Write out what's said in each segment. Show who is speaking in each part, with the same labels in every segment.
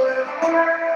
Speaker 1: Good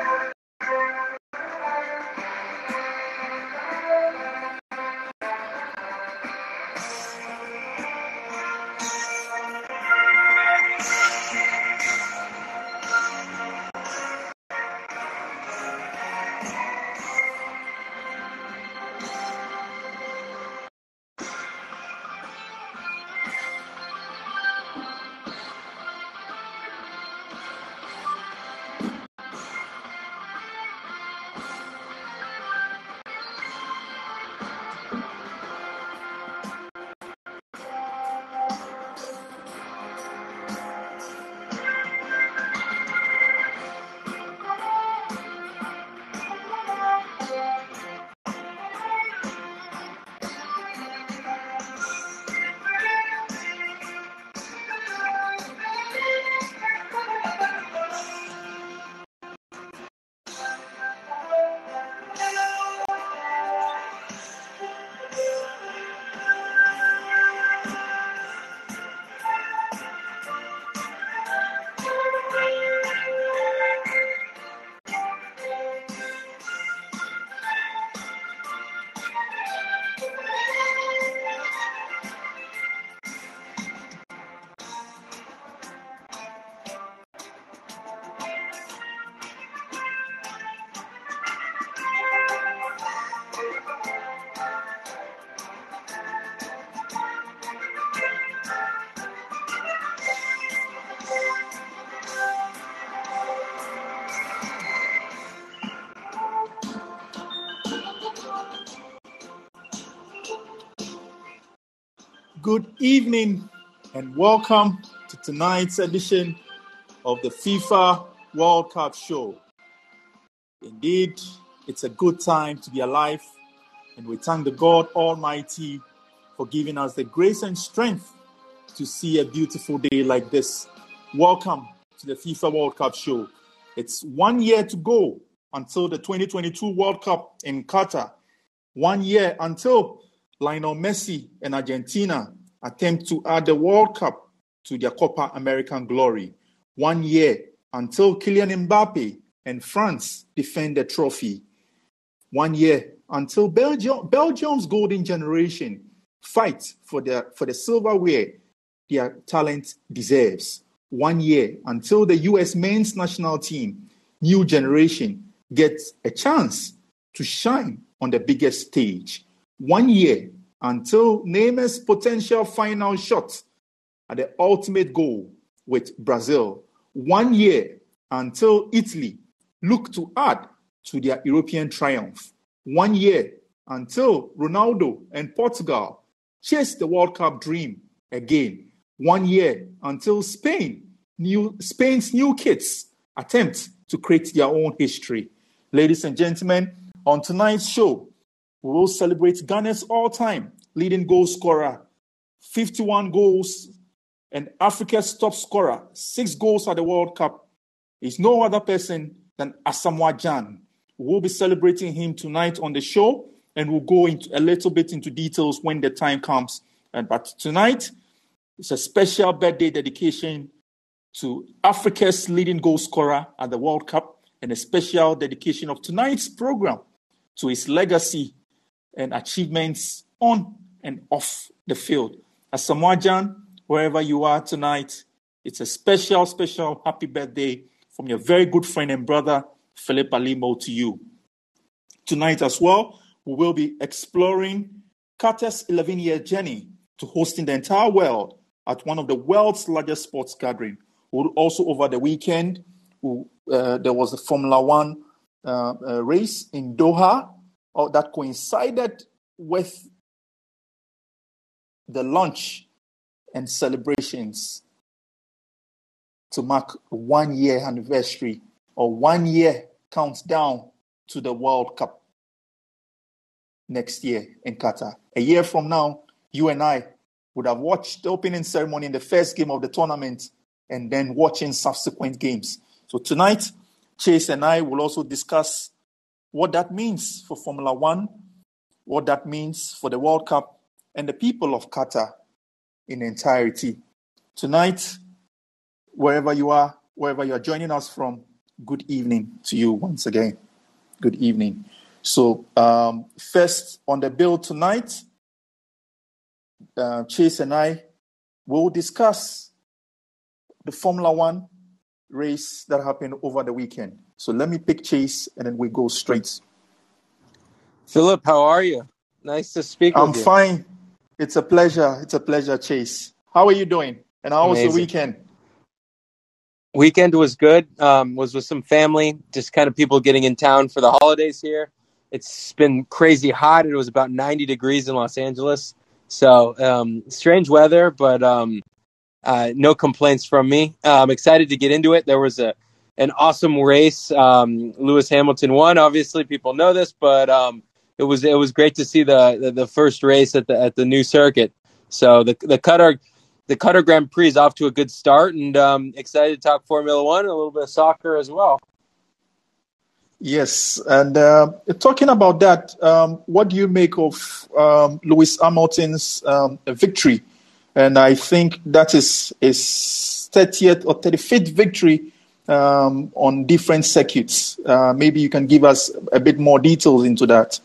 Speaker 1: evening and welcome to tonight's edition of the FIFA World Cup show. Indeed, it's a good time to be alive, and we thank the God Almighty for giving us the grace and strength to see a beautiful day like this. Welcome to the FIFA World Cup show. It's one year to go until the 2022 World Cup in Qatar. One year until Lionel Messi and Argentina attempt to add the World Cup to their Copa American glory. One year until Kylian Mbappe and France defend the trophy. One year until Belgium, Belgium's golden generation fight for the, for the silverware their talent deserves. One year until the US men's national team, new generation, gets a chance to shine on the biggest stage one year until Neymar's potential final shot at the ultimate goal with Brazil. One year until Italy look to add to their European triumph. One year until Ronaldo and Portugal chase the World Cup dream again. One year until Spain, new, Spain's new kids attempt to create their own history. Ladies and gentlemen, on tonight's show, we will celebrate Ghana's all time leading goal scorer, 51 goals, and Africa's top scorer, six goals at the World Cup. Is no other person than Asamoah Gyan. We'll be celebrating him tonight on the show, and we'll go into a little bit into details when the time comes. And but tonight, it's a special birthday dedication to Africa's leading goal scorer at the World Cup, and a special dedication of tonight's program to his legacy and achievements on and off the field. Asamoah Gyan, wherever you are tonight, it's a special, special happy birthday from your very good friend and brother, Philip Alimo, to you. Tonight as well, we will be exploring Qatar's 11 year journey to hosting the entire world at one of the world's largest sports gatherings. Also, over the weekend, uh, there was a Formula One uh, uh, race in Doha or that coincided with the launch and celebrations to mark one year anniversary or one year countdown to the World Cup next year in Qatar. A year from now, you and I would have watched the opening ceremony in the first game of the tournament and then watching subsequent games. So tonight, Chase and I will also discuss what that means for Formula One, what that means for the World Cup, and the people of Qatar in entirety. Tonight, wherever you are, wherever you are joining us from, good evening to you once again. Good evening. So, um, first on the bill tonight, uh, Chase and I will discuss the Formula One race that happened over the weekend. So, let me pick Chase and then we go straight.
Speaker 2: Philip, how are you? Nice to speak
Speaker 1: I'm
Speaker 2: with you.
Speaker 1: fine. It's a pleasure. It's a pleasure, Chase. How are you doing? And how was the weekend?
Speaker 2: Weekend was good. Um, was with some family, just kind of people getting in town for the holidays here. It's been crazy hot. It was about 90 degrees in Los Angeles. So um, strange weather, but um, uh, no complaints from me. Uh, I'm excited to get into it. There was a an awesome race. Um, Lewis Hamilton won. Obviously, people know this, but um, it was it was great to see the, the the first race at the at the new circuit. So the the Qatar the Qatar Grand Prix is off to a good start, and um, excited to talk Formula One and a little bit of soccer as well.
Speaker 1: Yes, and uh, talking about that, um, what do you make of um, Lewis Hamilton's um, victory? And I think that is his 30th or 35th victory um, on different circuits. Uh, maybe you can give us a bit more details into that.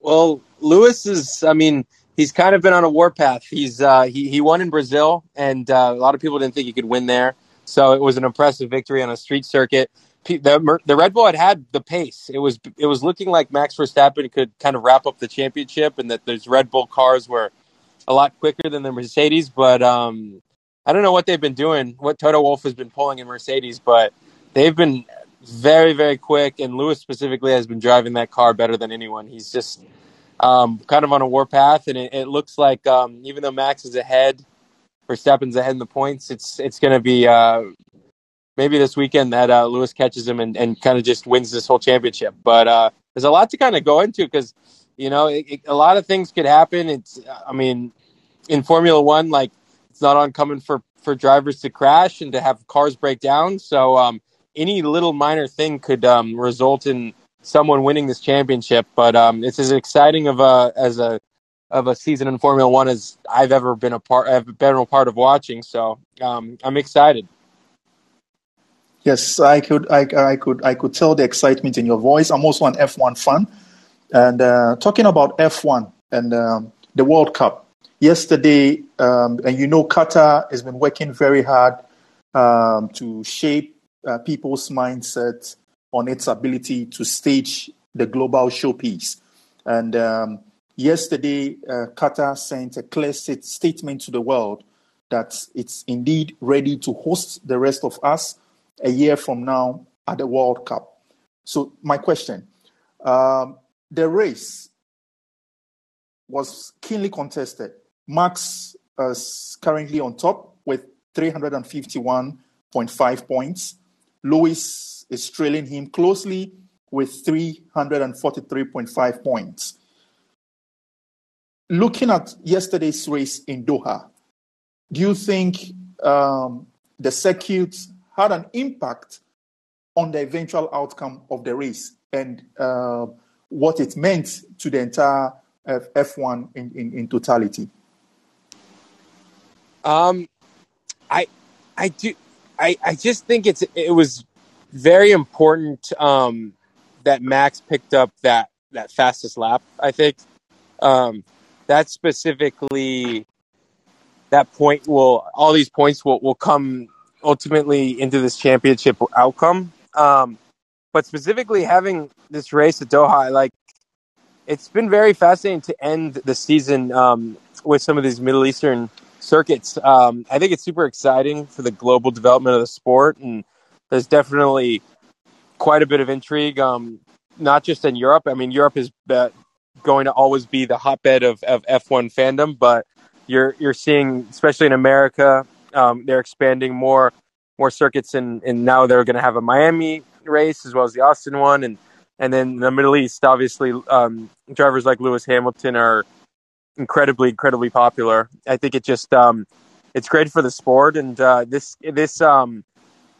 Speaker 2: Well, Lewis is, I mean, he's kind of been on a warpath. He's uh, he he won in Brazil, and uh, a lot of people didn't think he could win there. So it was an impressive victory on a street circuit. The, the Red Bull had had the pace. It was it was looking like Max Verstappen could kind of wrap up the championship, and that those Red Bull cars were a lot quicker than the Mercedes. But um, I don't know what they've been doing, what Toto Wolff has been pulling in Mercedes, but they've been very very quick, and Lewis specifically has been driving that car better than anyone. He's just um, kind of on a warpath, and it, it looks like um, even though Max is ahead, Verstappen's ahead in the points. It's it's going to be uh, maybe this weekend that uh, Lewis catches him and, and kind of just wins this whole championship. But uh, there's a lot to kind of go into because you know it, it, a lot of things could happen. It's I mean in Formula One, like it's not uncommon for for drivers to crash and to have cars break down. So um, any little minor thing could um, result in someone winning this championship. But um, it's as exciting of a as a of a season in Formula One as I've ever been a part. I've been a part of watching. So um, I'm excited.
Speaker 1: Yes, I could, I, I could, I could tell the excitement in your voice. I'm also an F1 fan, and uh, talking about F1 and um, the World Cup. Yesterday, um, and you know, Qatar has been working very hard um, to shape uh, people's mindset on its ability to stage the global showpiece. And um, yesterday, uh, Qatar sent a clear state- statement to the world that it's indeed ready to host the rest of us a year from now at the World Cup. So, my question um, the race was keenly contested. Max is currently on top with 351.5 points. Lewis is trailing him closely with 343.5 points. Looking at yesterday's race in Doha, do you think um, the circuit had an impact on the eventual outcome of the race and uh, what it meant to the entire F- F1 in, in, in totality?
Speaker 2: Um, I, I do, I, I just think it's it was very important um, that Max picked up that that fastest lap. I think um, that specifically that point will all these points will will come ultimately into this championship outcome. Um, but specifically having this race at Doha, like it's been very fascinating to end the season um, with some of these Middle Eastern circuits. Um, I think it's super exciting for the global development of the sport, and there's definitely quite a bit of intrigue. Um, not just in Europe. I mean, Europe is going to always be the hotbed of, of F1 fandom, but you're you're seeing, especially in America, um, they're expanding more more circuits, and and now they're going to have a Miami race as well as the Austin one, and and then the Middle East, obviously, um, drivers like Lewis Hamilton are incredibly incredibly popular. I think it just um, it's great for the sport, and uh, this this um,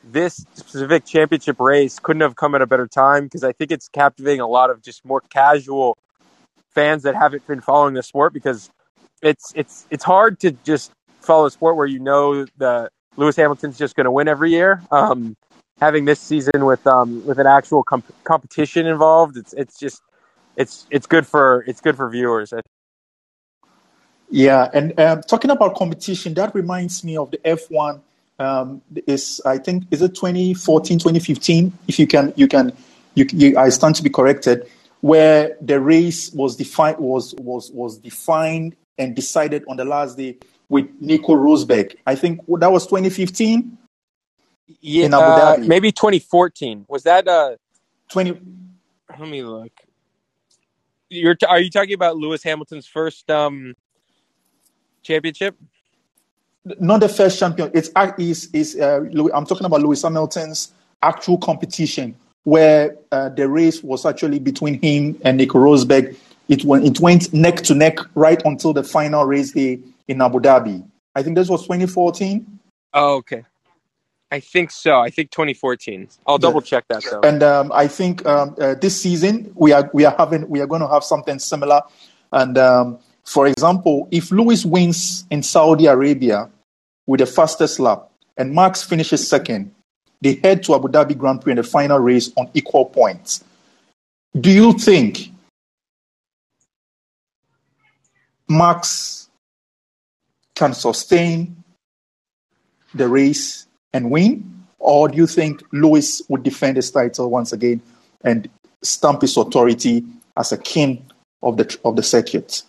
Speaker 2: this specific championship race couldn't have come at a better time because I think it's captivating a lot of just more casual fans that haven't been following the sport because it's it's it's hard to just follow a sport where you know the Lewis Hamilton's just going to win every year. Um, having this season with um, with an actual comp- competition involved, it's it's just it's it's good for it's good for viewers.
Speaker 1: Yeah, and um, talking about competition, that reminds me of the F1. Um, is I think is it 2014, 2015? If you can, you can, you, you, I stand to be corrected. Where the race was defined was was was defined and decided on the last day with Nico Rosberg. I think that was 2015.
Speaker 2: Yeah, in Abu uh, Dhabi. maybe 2014. Was that uh
Speaker 1: 20?
Speaker 2: Let me look. You're t- are you talking about Lewis Hamilton's first um championship?
Speaker 1: Not the first champion. It's is is uh, I'm talking about Lewis Hamilton's actual competition where uh, the race was actually between him and Nico Rosberg. It went it went neck to neck right until the final race day in Abu Dhabi. I think this was 2014.
Speaker 2: Oh, okay. I think so. I think 2014. I'll double check that though.
Speaker 1: And um, I think um, uh, this season we are we are having we are going to have something similar. And um, for example, if Lewis wins in Saudi Arabia with the fastest lap and Max finishes second, they head to Abu Dhabi Grand Prix in the final race on equal points. Do you think Max can sustain the race and win? Or do you think Lewis would defend his title once again and stamp his authority as a king of the of the circuit?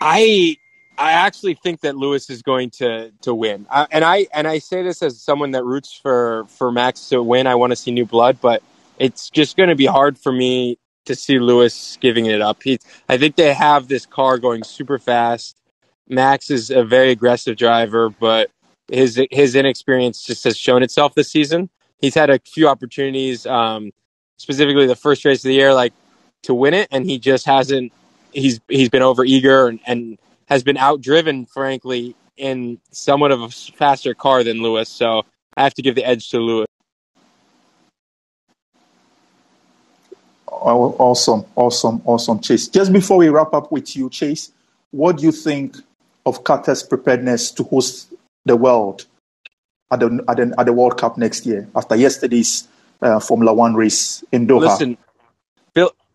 Speaker 2: I I actually think that Lewis is going to to win, uh, and I and I say this as someone that roots for for Max to win. I want to see new blood, but it's just going to be hard for me to see Lewis giving it up. He, I think they have this car going super fast. Max is a very aggressive driver, but his his inexperience just has shown itself this season. He's had a few opportunities, um, specifically the first race of the year, like to win it, and he just hasn't. He's he's been over eager and, and has been outdriven, frankly, in somewhat of a faster car than Lewis. So I have to give the edge to Lewis.
Speaker 1: Oh, awesome, awesome, awesome, Chase. Just before we wrap up with you, Chase, what do you think of Qatar's preparedness to host the world at the, at the, at the World Cup next year after yesterday's uh, Formula One race in Doha.
Speaker 2: Listen,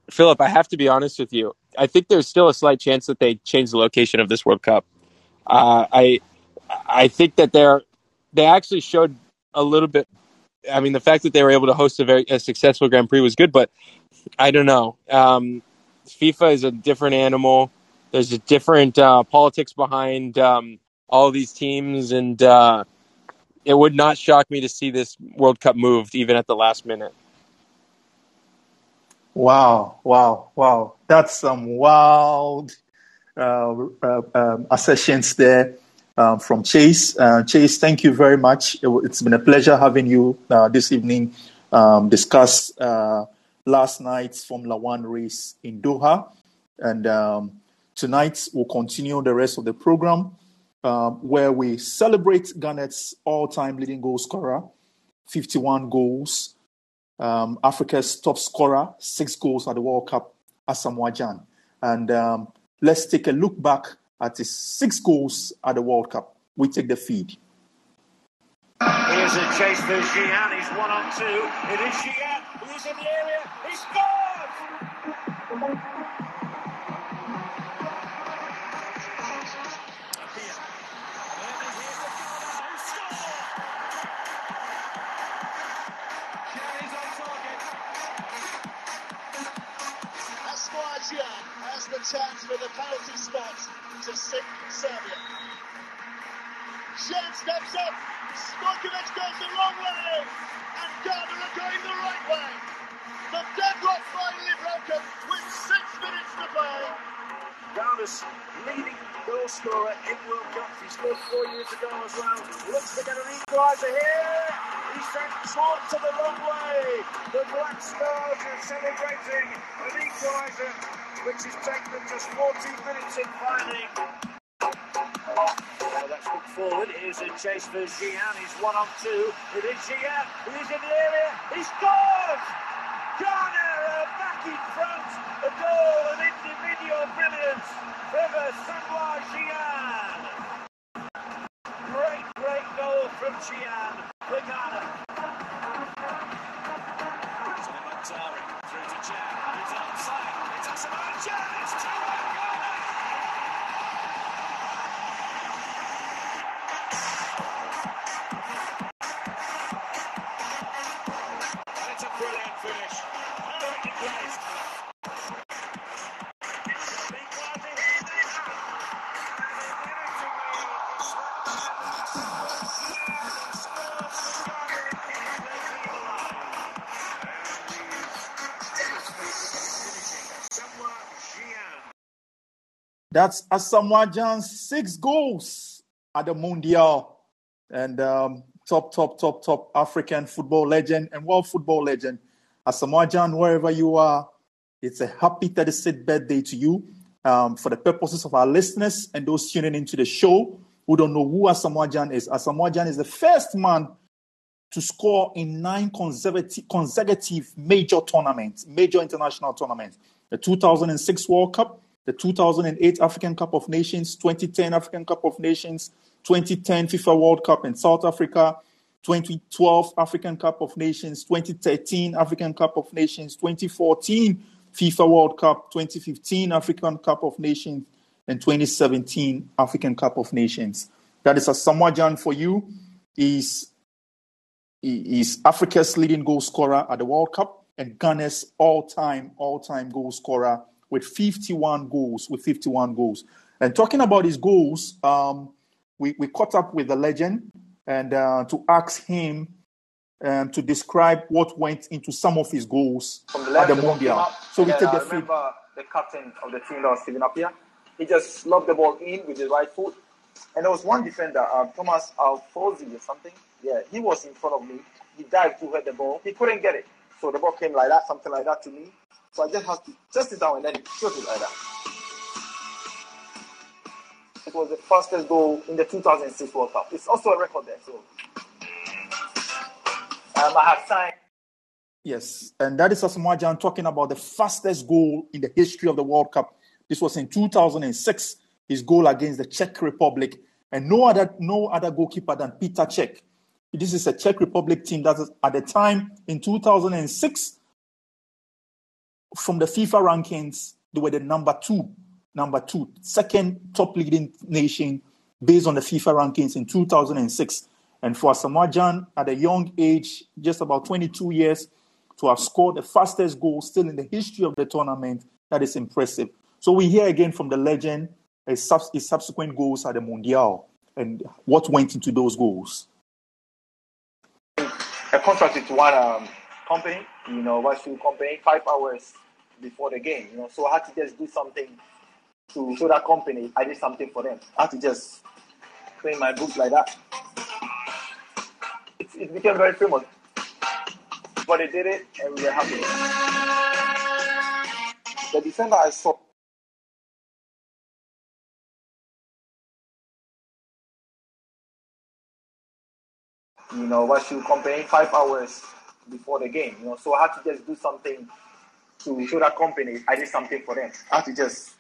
Speaker 2: Philip, I have to be honest with you. I think there's still a slight chance that they change the location of this World Cup. Uh, I I think that they're they actually showed a little bit. I mean, the fact that they were able to host a very a successful Grand Prix was good, but I don't know. Um, FIFA is a different animal. There's a different uh, politics behind um, all these teams, and uh, it would not shock me to see this World Cup moved even at the last minute.
Speaker 1: Wow, wow, wow. That's some wild uh, uh, um, assertions there um, from Chase. Uh, Chase, thank you very much. It, has been a pleasure having you uh, this evening um, discuss uh, last night's Formula One race in Doha. And um, tonight we'll continue the rest of the program um, where we celebrate Ghana's all time leading goal scorer, 51 goals, um, Africa's top scorer, six goals at the World Cup, Asamoah Gyan. And um, let's take a look back at his six goals at the World Cup. We take the feed.
Speaker 3: Here's a chase for Gyan. He's one on two. It is Gyan. He's in the area. He scores! Chance for the penalty spot to sink Serbia. Gyan steps up, Stojkovic goes the wrong way, and Ghana are going the right way. The deadlock finally broken with six minutes to play. Ghana's leading goal scorer in World Cup. He scored four years ago as well. Looks to get an equaliser here. He sent Trot to the wrong way. The Black Stars are celebrating an equaliser which has taken them just 14 minutes in finding. Well, that's put forward. Here's a chase for Gyan. He's one on two. It is Gyan. He's in the area. He scores! Are back in front. A goal, an individual brilliance from Asamoah Gyan. Great, great goal from Lugana. Muntari through to Gyan. He's outside. It's Asamoah. It's 2 1 Ghana.
Speaker 1: That's Asamoah Gyan's six goals at the Mundial. And um, top, top, top, top African football legend and world football legend. Asamoah Gyan, wherever you are, it's a happy 36th birthday to you. Um, for the purposes of our listeners and those tuning into the show who don't know who Asamoah Gyan is, Asamoah Gyan is the first man to score in nine consecutive, consecutive major tournaments, major international tournaments. The 2006 World Cup, the 2008 African Cup of Nations, 2010 African Cup of Nations, 2010 FIFA World Cup in South Africa, 2012 African Cup of Nations, 2013 African Cup of Nations, 2014 FIFA World Cup, 2015 African Cup of Nations, and 2017 African Cup of Nations. That is Asamoah Gyan for you. He's, he is Africa's leading goal scorer at the World Cup and Ghana's all-time, all-time goal scorer with 51 goals, with 51 goals. And talking about his goals, um, we, we caught up with the legend and uh, to ask him um, to describe what went into some of his goals
Speaker 4: from the
Speaker 1: at
Speaker 4: left,
Speaker 1: the
Speaker 4: the
Speaker 1: Mundial. So we take
Speaker 4: I
Speaker 1: the feed.
Speaker 4: remember the captain of the team that was Stephen Appiah. He just lobbed the ball in with his right foot. And there was one defender, uh, Thomas Alfozi or something. Yeah, he was in front of me. He dived to hit the ball. He couldn't get it. So the ball came like that, something like that to me. So I just have to just sit down and then shoot it like that. It was the fastest goal in the 2006 World Cup. It's also a record there. So um, I have signed.
Speaker 1: Yes, and that is Asamoah talking about the fastest goal in the history of the World Cup. This was in 2006, his goal against the Czech Republic, and no other no other goalkeeper than Petr Cech. This is a Czech Republic team that at the time in 2006, from the FIFA rankings, they were the number two, number two, second top leading nation based on the FIFA rankings in 2006. And for Asamoah Gyan, at a young age, just about 22 years, to have scored the fastest goal still in the history of the tournament, that is impressive. So we hear again from the legend his, subs- his subsequent goals at the Mundial and what went into those goals.
Speaker 4: a contract one um, company, you know, shoe company, five hours before the game, you know. So I had to just do something to show that company I did something for them. I had to just clean my book like that. It, it became very famous. But they did it and we were happy. The defender I saw you know, shoe company five hours before the game, you know. So I had to just do something to show that company I did something for them. I had to just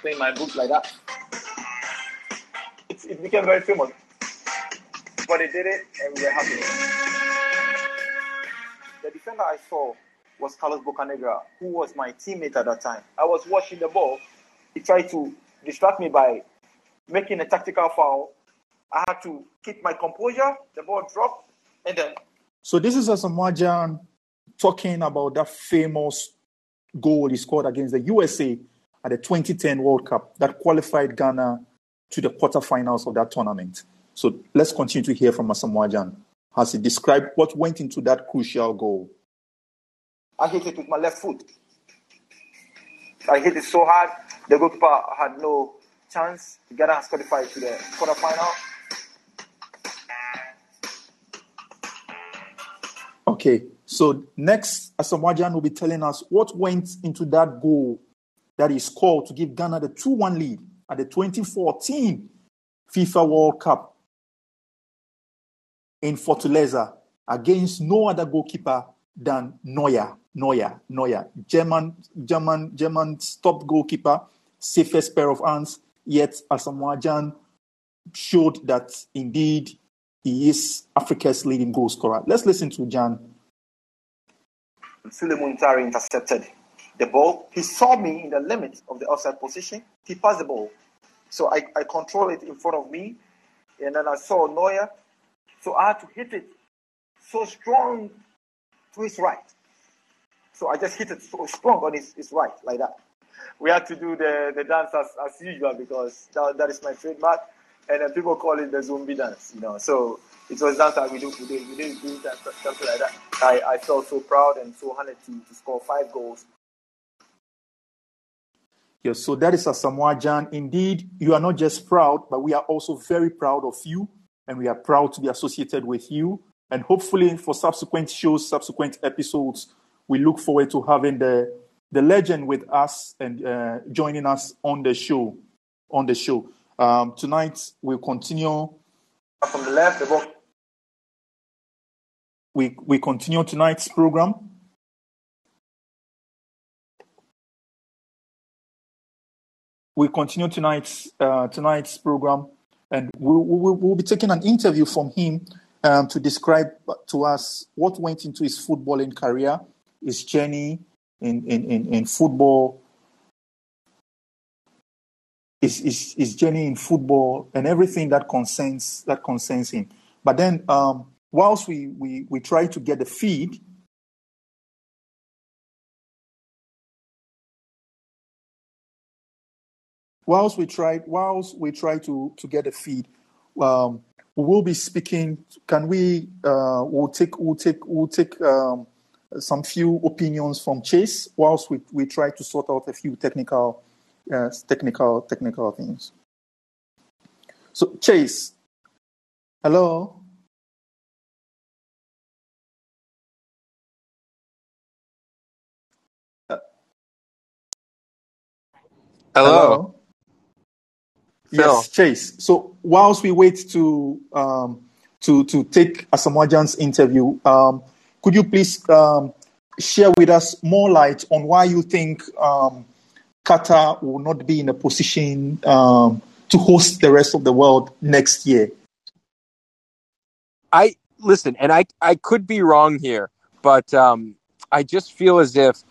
Speaker 4: play my book like that. It, it became very famous. But they did it and we were happy. The defender I saw was Carlos Bocanegra, who was my teammate at that time. I was watching the ball. He tried to distract me by making a tactical foul. I had to keep my composure. The ball dropped, and then
Speaker 1: So this is Asamoah Gyan talking about that famous goal he scored against the USA at the 2010 World Cup that qualified Ghana to the quarterfinals of that tournament. So let's continue to hear from Asamoah as he described what went into that crucial goal.
Speaker 4: I hit it with my left foot. I hit it so hard, the goalkeeper had no chance. Ghana has qualified to the quarterfinal.
Speaker 1: Okay, so next, Asamoah will be telling us what went into that goal that he scored to give Ghana the 2 1 lead at the 2014 FIFA World Cup in Fortaleza against no other goalkeeper than Neuer. Neuer, Neuer, German, German, German top goalkeeper, safest pair of hands. Yet Asamoah showed that indeed he is Africa's leading goal scorer. Let's listen to Gyan.
Speaker 4: Sulley Muntari intercepted the ball. He saw me in the limit of the offside position. He passed the ball. So I, I control it in front of me. And then I saw Neuer. So I had to hit it so strong to his right. So I just hit it so strong on his, his right, like that. We had to do the, the dance as, as usual because that, that is my trademark. And then people call it the zombie dance, you know. So it was dance that we do today. We didn't do that, something like that. I, I felt so proud and so honored to, to score five goals.
Speaker 1: Yes, so that is Asamoah Gyan. Indeed, you are not just proud, but we are also very proud of you, and we are proud to be associated with you. And hopefully, for subsequent shows, subsequent episodes, we look forward to having the the legend with us and uh, joining us on the show. On the show um, tonight, we'll continue
Speaker 4: from the left. The.
Speaker 1: We we continue tonight's program. We continue tonight's uh, tonight's program, and we'll, we'll, we'll be taking an interview from him um, to describe to us what went into his footballing career, his journey in, in, in, in football, his, his, his journey in football, and everything that concerns that concerns him. But then, um, whilst we, we, we try to get the feed, whilst we try whilst we try to to get a feed, um, we will be speaking. Can we? Uh, we'll take we'll take we'll take um, some few opinions from Chase whilst we we try to sort out a few technical uh, technical technical things. So Chase, hello.
Speaker 2: Hello.
Speaker 1: Yes, Chase. So whilst we wait to um, to to take Asamoah Gyan's interview, um, could you please um, share with us more light on why you think um, Qatar will not be in a position um, to host the rest of the world next year?
Speaker 2: I listen, and I I could be wrong here, but um, I just feel as if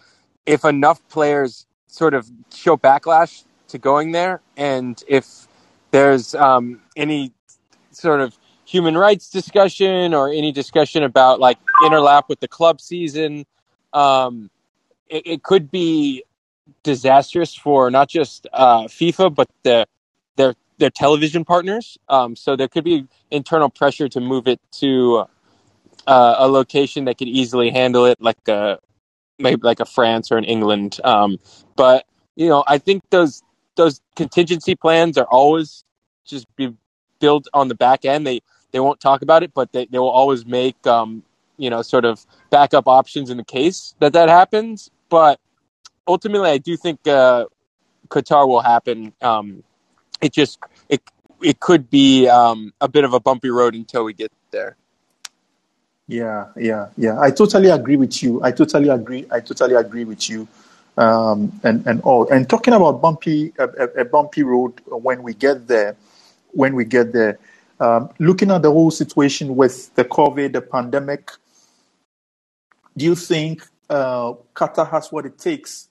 Speaker 2: if enough players sort of show backlash to going there, and if there's um, any sort of human rights discussion or any discussion about like interlap with the club season, um, it, it could be disastrous for not just uh, FIFA but the their their television partners. Um, so there could be internal pressure to move it to uh, a location that could easily handle it, like a maybe like a France or an England. Um, but you know, I think those those contingency plans are always just be built on the back end. They they won't talk about it, but they, they will always make um, you know sort of backup options in the case that that happens. But ultimately, I do think uh, Qatar will happen. Um, it just it it could be um, a bit of a bumpy road until we get there.
Speaker 1: Yeah, yeah, yeah. I totally agree with you. I totally agree. I totally agree with you. Um, and and all. And talking about bumpy a, a, bumpy road when we get there, when we get there, um, looking at the whole situation with the COVID, the pandemic, do you think uh, Qatar has what it takes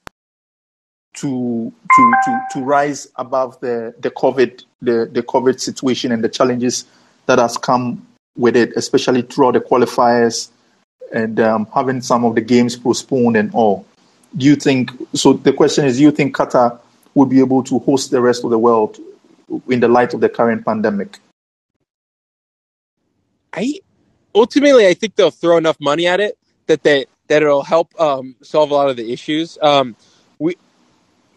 Speaker 1: to to to to rise above the the COVID the the COVID situation and the challenges that has come with it, especially throughout the qualifiers and um, having some of the games postponed and all. Do you think so? The question is, do you think Qatar will be able to host the rest of the world in the light of the current pandemic?
Speaker 2: I ultimately I think they'll throw enough money at it that they that it'll help um, solve a lot of the issues. Um,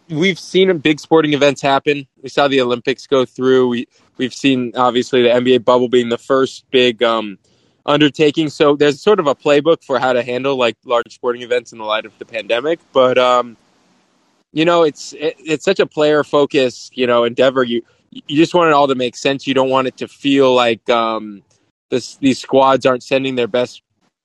Speaker 2: we've seen big sporting events happen. We saw the Olympics go through. We we've seen obviously the NBA bubble being the first big um, undertaking. So there's sort of a playbook for how to handle like large sporting events in the light of the pandemic. But um, you know, it's it, it's such a player focused you know endeavor. You you just want it all to make sense. You don't want it to feel like um, this these squads aren't sending their best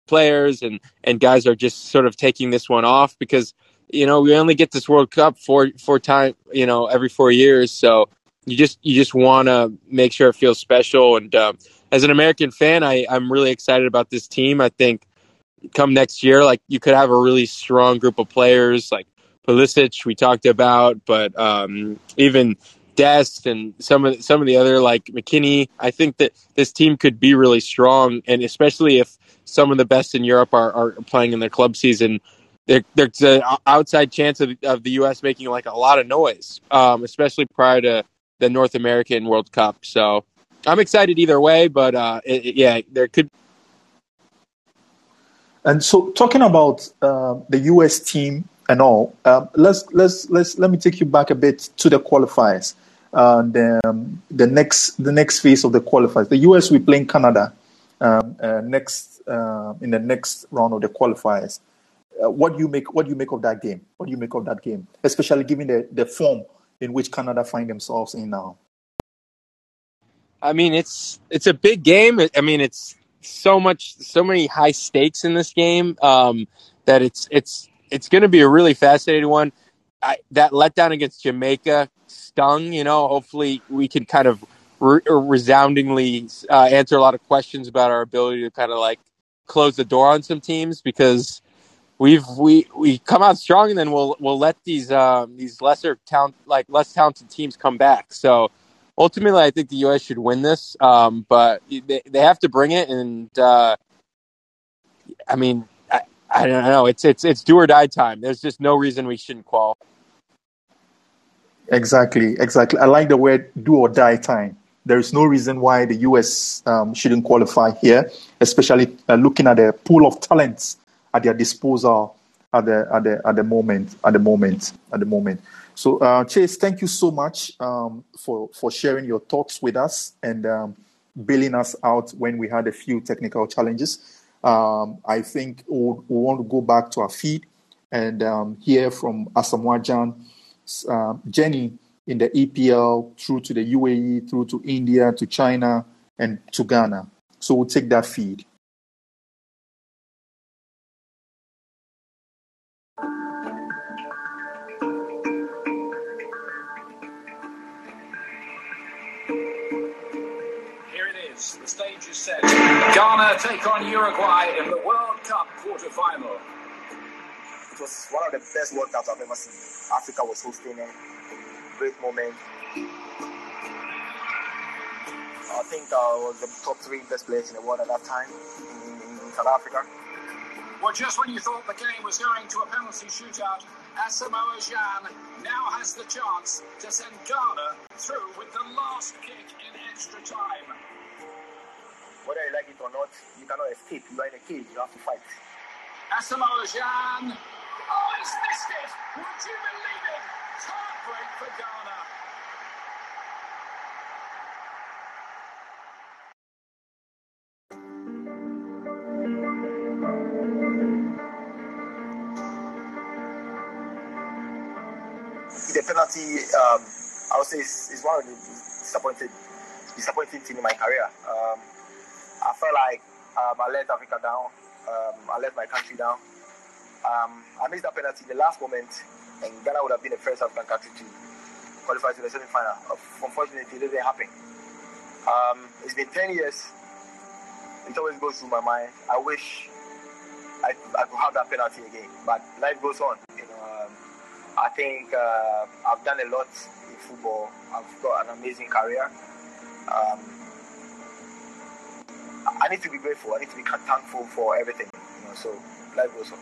Speaker 2: players and and guys are just sort of taking this one off because you know we only get this World Cup four four time you know every four years, so you just you just want to make sure it feels special and uh, as an American fan, I, I'm really excited about this team. I think come next year, like you could have a really strong group of players, like Pulisic we talked about, but um, even Dest and some of some of the other like McKennie. I think that this team could be really strong, and especially if some of the best in Europe are, are playing in their club season. There, there's an outside chance of, of the U.S. making like a lot of noise, um, especially prior to the North American World Cup. So I'm excited either way, but uh, it, it, yeah, there could
Speaker 1: and so, talking about uh, the U.S. team and all, um, let's let's let's let me take you back a bit to the qualifiers. Uh, the, um, the next the next phase of the qualifiers. The U.S. will play in Canada um, uh, next uh, in the next round of the qualifiers. Uh, what do you make? What do you make of that game? What do you make of that game, especially given the, the form in which Canada find themselves in now?
Speaker 2: I mean, it's it's a big game. I mean, it's so much, so many high stakes in this game um, that it's it's it's going to be a really fascinating one. I, that letdown against Jamaica stung. You know, hopefully we can kind of re- resoundingly uh, answer a lot of questions about our ability to kind of like close the door on some teams because we've we we come out strong and then we'll we'll let these uh, these lesser talent like less talented teams come back. So ultimately, I think the U.S. should win this, um, but they, they have to bring it. And uh, I mean, I, I don't know. It's it's it's do or die time. There's just no reason we shouldn't qualify.
Speaker 1: Exactly, exactly. I like the word do or die time. There is no reason why the US um, shouldn't qualify here, especially uh, looking at the pool of talents at their disposal at the at the at the moment at the moment at the moment. So, uh, Chase, thank you so much um, for for sharing your thoughts with us and um, bailing us out when we had a few technical challenges. Um, I think we'll, we want to go back to our feed and um, hear from Asamoah Gyan, uh, Jenny in the EPL through to the UAE, through to India, to China, and to Ghana. So we'll take that feed.
Speaker 5: Set. Ghana take on Uruguay in the World Cup quarter-final.
Speaker 4: It was one of the best World Cups I've ever seen. Africa was hosting it. Great moment. I think uh, I was the top three best players in the world at that time in, in, in South Africa.
Speaker 5: Well, just when you thought the game was going to a penalty shootout, Asamoah Gyan now has the chance to send Ghana through with the last kick in extra time.
Speaker 4: Whether you like it or not, you cannot escape. You are in a cage. You have to fight.
Speaker 5: Asamoah Gyan. Oh, he's missed it. Would you believe it? Heartbreak for Ghana.
Speaker 4: The penalty, um, I would say, is, is one of the disappointed, disappointing thing in my career. Um, I felt like um, I let Africa down. Um, I let my country down. Um, I missed that penalty in the last moment, and Ghana would have been the first African country to qualify to the semi-final. Unfortunately, it didn't happen. Um, it's been 10 years. It always goes through my mind. I wish I, I could have that penalty again, but life goes on. You know, um, I think uh, I've done a lot in football. I've got an amazing career. Um, I need to be grateful. I need to be thankful for everything. You know, so life goes on.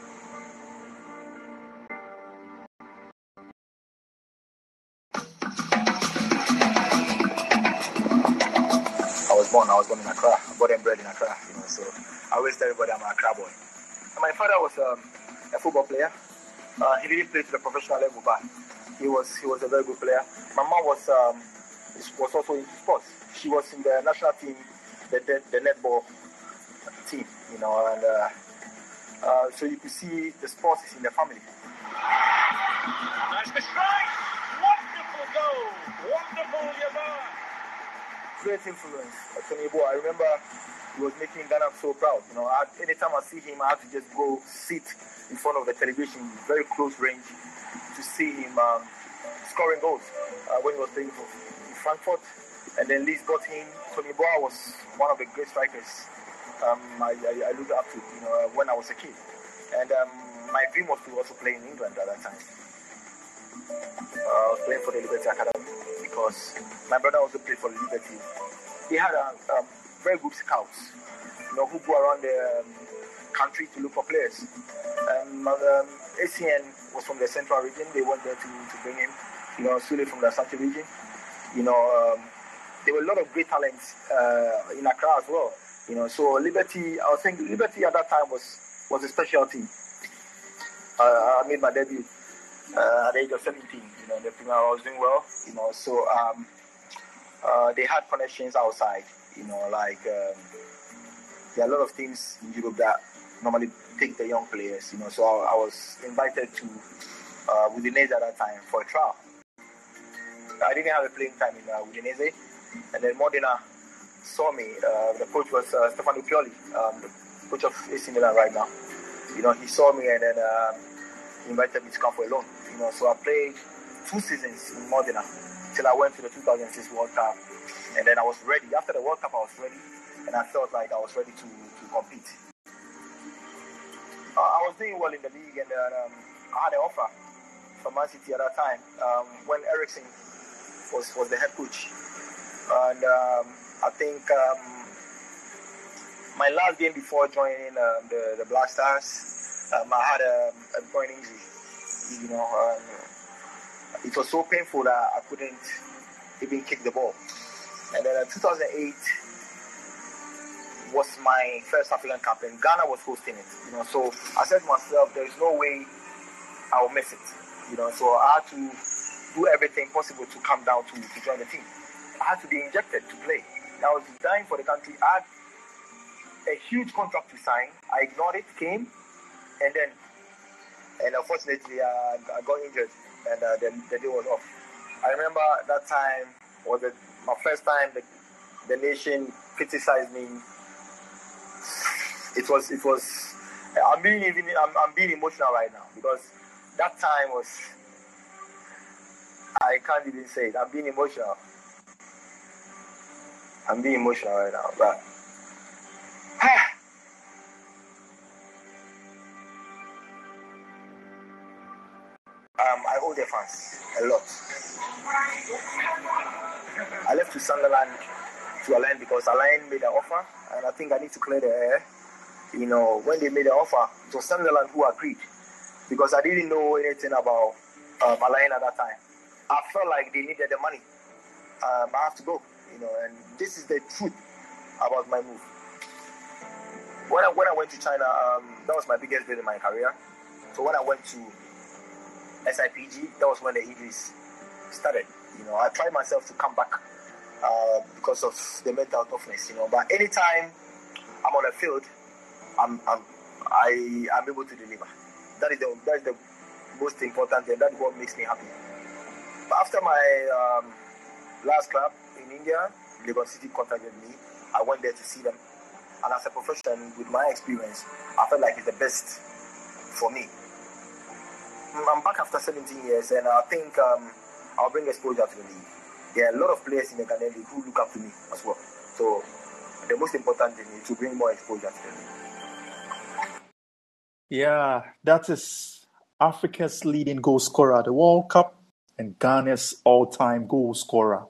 Speaker 4: I was born. I was born in Accra. I born and bred in Accra. You know, so I always tell everybody I'm an Accra boy. And my father was um, a football player. Uh, he didn't play to the professional level, but he was he was a very good player. My mom was um, was also in sports. She was in the national team the, the, the netball team, you know, and uh, uh, so you can see the sports is in the family.
Speaker 5: Nice strike! Wonderful goal! Wonderful Yeboah!
Speaker 4: Great influence, Tony Yeboah. I remember he was making Ghana so proud. You know, I, anytime I see him, I have to just go sit in front of the television, very close range, to see him um, scoring goals. Uh, when he was playing for Frankfurt, And then Leeds bought him. Tony Yeboah was one of the great strikers um, I, I, I, looked up to, you know, when I was a kid. And um, my dream was to also play in England at that time. Uh, I was playing for the Liberty Academy because my brother also played for Liberty. He had a, um, very good scouts, you know, who go around the um, country to look for players. Um, um, Essien was from the central region. They went there to, to bring him. You know, Sule from the Asante region. You know, um, there were a lot of great talents uh, in Accra as well. You know, so Liberty, I was saying Liberty at that time was was a special team. Uh, I made my debut uh, at the age of 17. You know, the team I was doing well. You know, so um, uh, they had connections outside. You know, like um, there are a lot of teams in Europe that normally take the young players. You know, so I, I was invited to uh, Udinese at that time for a trial. I didn't have a playing time in uh, Udinese, and then Modena saw me. Uh, the coach was uh, Stefano Pioli, um, the coach of AC Milan right now. You know, he saw me and then uh, he invited me to come for a loan. You know, so I played two seasons in Modena till I went to the 2006 World Cup, and then I was ready. After the World Cup, I was ready, and I felt like I was ready to to compete. Uh, I was doing well in the league, and um, I had an offer from Man City at that time um, when Eriksson was was the head coach, and um, I think um, my last game before joining um, the the Black Stars, um, I had a, a groin injury. You know, um, it was so painful that I couldn't even kick the ball. And then in 2008 was my first African Cup, and Ghana was hosting it. You know, so I said to myself, there is no way I will miss it. You know, so I had to do everything possible to come down to, to join the team. I had to be injected to play. I was dying for the country. I had a huge contract to sign. I ignored it, came, and then, and unfortunately, uh, I got injured, and uh, then the day was off. I remember that time was the, my first time the, the nation criticized me. It was, it was. I'm being even, I'm, I'm being emotional right now because that time was. I can't even say it. I'm being emotional. I'm being emotional right now, but um, I owe the fans a lot. I left to Sunderland to Al Ain because Al Ain made an offer, and I think I need to clear the air. You know, when they made the offer, it was Sunderland who agreed because I didn't know anything about um, Al Ain at that time. I felt like they needed the money. Um, I have to go, you know, and this is the truth about my move. When I, when I went to China, um, that was my biggest deal in my career. So when I went to SIPG, that was when the injuries started. You know, I tried myself to come back uh, because of the mental toughness. You know, but anytime I'm on the field, I'm, I'm I am able to deliver. That is the that is the most important thing. That's what makes me happy. But after my um, last club in India, Legon City contacted me. I went there to see them, and as a professional with my experience, I felt like it's the best for me. I'm back after 17 years, and I think um, I'll bring exposure to the league. There are a lot of players in the Ghanaian league who look up to me as well. So the most important thing is to bring more exposure to the league.
Speaker 1: Yeah, that is Africa's leading goal scorer at the World Cup and Ghana's all-time goal scorer,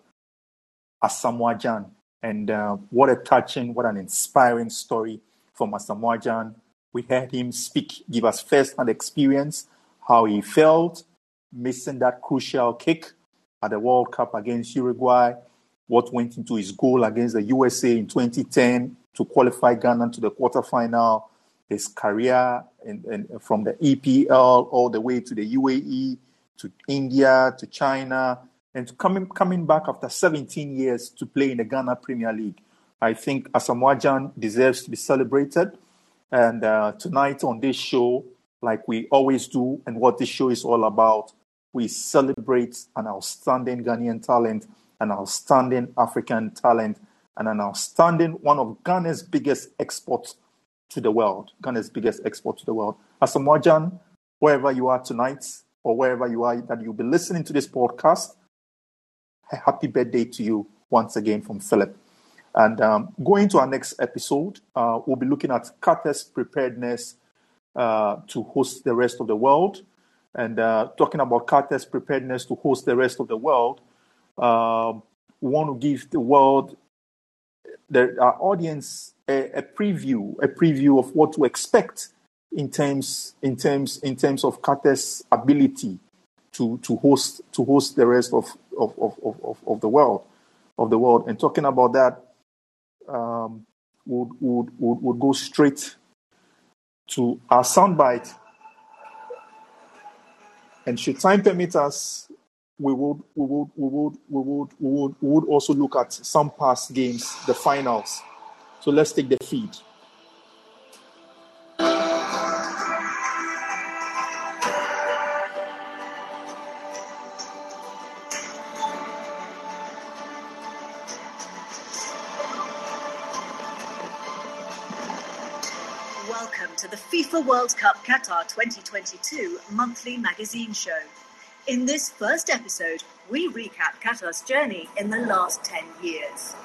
Speaker 1: Asamoah Gyan. And uh, what a touching, what an inspiring story from Asamoah Gyan. We heard him speak, give us first-hand experience how he felt missing that crucial kick at the World Cup against Uruguay, what went into his goal against the USA in 2010 to qualify Ghana to the quarterfinal, his career in, in, from the EPL all the way to the UAE, to India, to China, and coming, coming back after 17 years to play in the Ghana Premier League. I think Asamoah deserves to be celebrated. And uh, tonight on this show, like we always do, and what this show is all about. We celebrate an outstanding Ghanaian talent, an outstanding African talent, and an outstanding one of Ghana's biggest exports to the world. Ghana's biggest export to the world. Asamoah wherever you are tonight, or wherever you are that you'll be listening to this podcast, happy birthday to you. once again from Philip. And um, going to our next episode, uh, we'll be looking at Qatar's preparedness uh, to host the rest of the world. And uh, talking about Qatar's preparedness to host the rest of the world, um, we want to give the world, the, our audience, a, a, preview, a preview of what to expect in terms, in terms, in terms of Qatar's ability to, to host to host the rest of, of, of, of, of the world of the world. And talking about that, um, would, would, would, would go straight to our soundbite. And should time permit us, we would, we would, we would, we would, we would, we would also look at some past games, the finals. So let's take the feed.
Speaker 6: FIFA World Cup Qatar 2022 monthly magazine show. In this first episode, we recap Qatar's journey in the last 10 years.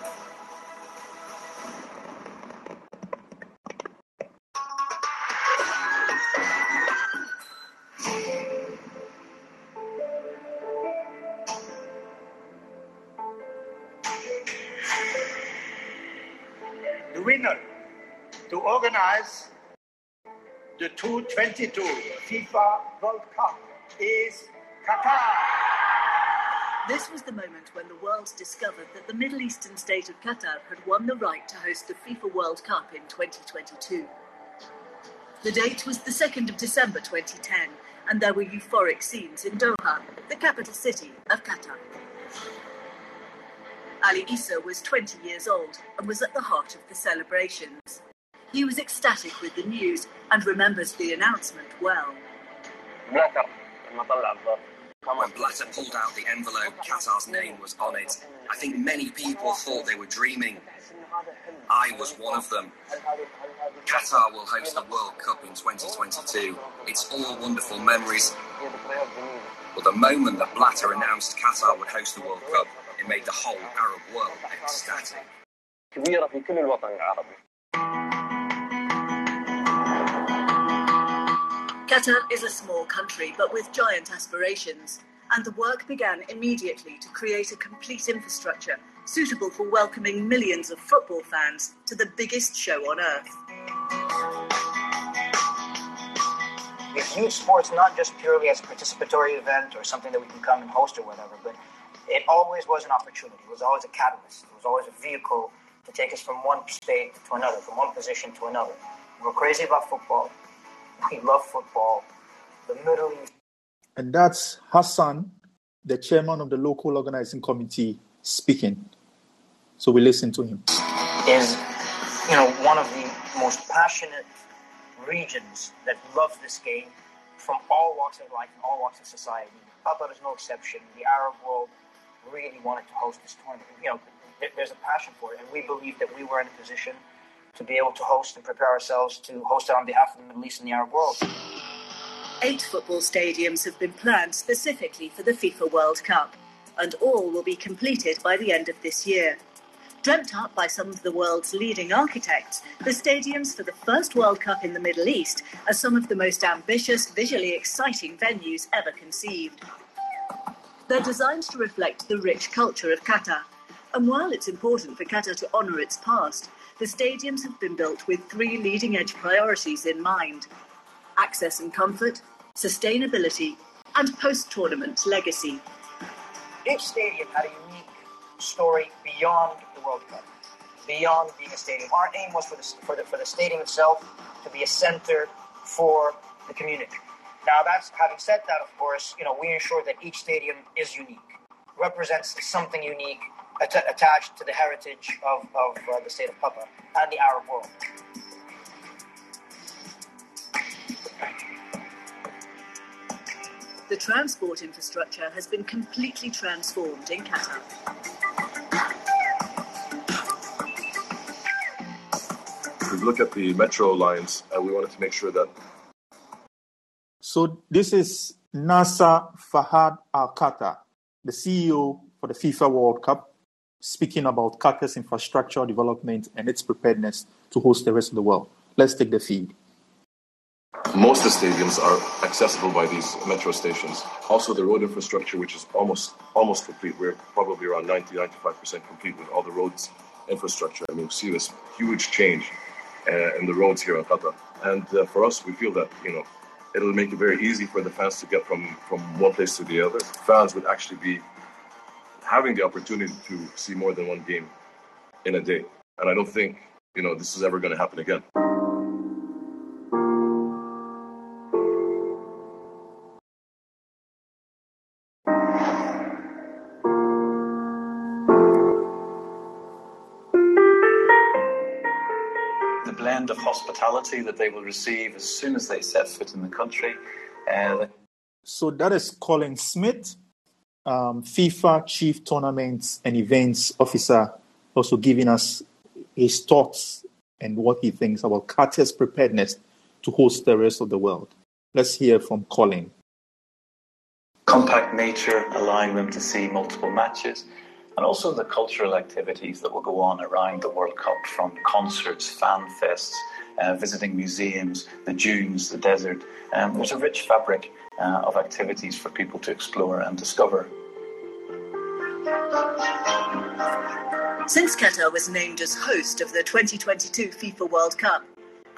Speaker 7: 2022 FIFA World Cup is Qatar.
Speaker 6: This was the moment when the world discovered that the Middle Eastern state of Qatar had won the right to host the FIFA World Cup in 2022. The date was the 2nd of December 2010, and there were euphoric scenes in Doha, the capital city of Qatar. Ali Issa was 20 years old and was at the heart of the celebrations. He was ecstatic with the news and remembers the announcement well.
Speaker 8: When Blatter pulled out the envelope, Qatar's name was on it. I think many people thought they were dreaming. I was one of them. Qatar will host the World Cup in 2022. It's all wonderful memories. But the moment that Blatter announced Qatar would host the World Cup, it made the whole Arab world ecstatic.
Speaker 6: Qatar is a small country, but with giant aspirations, and the work began immediately to create a complete infrastructure suitable for welcoming millions of football fans to the biggest show on earth.
Speaker 9: We view sports not just purely as a participatory event or something that we can come and host or whatever, but it always was an opportunity. It was always a catalyst. It was always a vehicle to take us from one state to another, from one position to another. We're crazy about football. We love football. The Middle East.
Speaker 1: And that's Hassan, the chairman of the local organizing committee, speaking. So we listen to him.
Speaker 9: Is, you know, one of the most passionate regions that love this game from all walks of life and all walks of society. Qatar is no exception. The Arab world really wanted to host this tournament. You know, there's a passion for it, and we believe that we were in a position to be able to host and prepare ourselves to host it on behalf of the Middle East and the Arab world.
Speaker 6: Eight football stadiums have been planned specifically for the FIFA World Cup, and all will be completed by the end of this year. Dreamt up by some of the world's leading architects, the stadiums for the first World Cup in the Middle East are some of the most ambitious, visually exciting venues ever conceived. They're designed to reflect the rich culture of Qatar, and while it's important for Qatar to honour its past, the stadiums have been built with three leading edge priorities in mind access and comfort, sustainability, and post tournament legacy.
Speaker 9: Each stadium had a unique story beyond the World Cup, beyond being a stadium. Our aim was for the, for the, for the stadium itself to be a center for the community. Now, that's having said that, of course, you know, we ensure that each stadium is unique, represents something unique, att- attached to the heritage of, of uh, the state of Qatar and the Arab world.
Speaker 6: The transport infrastructure has been completely transformed in Qatar.
Speaker 10: We look at the metro lines, and we wanted to make sure that.
Speaker 1: So this is Nasser Fahad Al Khater, the CEO for the FIFA World Cup speaking about Qatar's infrastructure development and its preparedness to host the rest of the world. Let's take the feed.
Speaker 10: Most of the stadiums are accessible by these metro stations. Also, the road infrastructure, which is almost almost complete. We're probably around 90, 95% complete with all the roads infrastructure. I mean, we see this huge change uh, in the roads here in Qatar. And uh, for us, we feel that, you know, it'll make it very easy for the fans to get from, from one place to the other. Fans would actually be having the opportunity to see more than one game in a day. And I don't think, you know, this is ever going to happen again.
Speaker 11: the blend of hospitality that they will receive as soon as they set foot in the country. Uh,
Speaker 1: So that is Colin Smith, um, FIFA Chief Tournaments and Events Officer, also giving us his thoughts and what he thinks about Qatar's preparedness to host the rest of the world. Let's hear from Colin.
Speaker 11: compact nature, allowing them to see multiple matches, and also the cultural activities that will go on around the World Cup from concerts, fan fests, uh, visiting museums, the dunes, the desert. Um, there's a rich fabric uh, of activities for people to explore and discover.
Speaker 6: Since Qatar was named as host of the 2022 FIFA World Cup,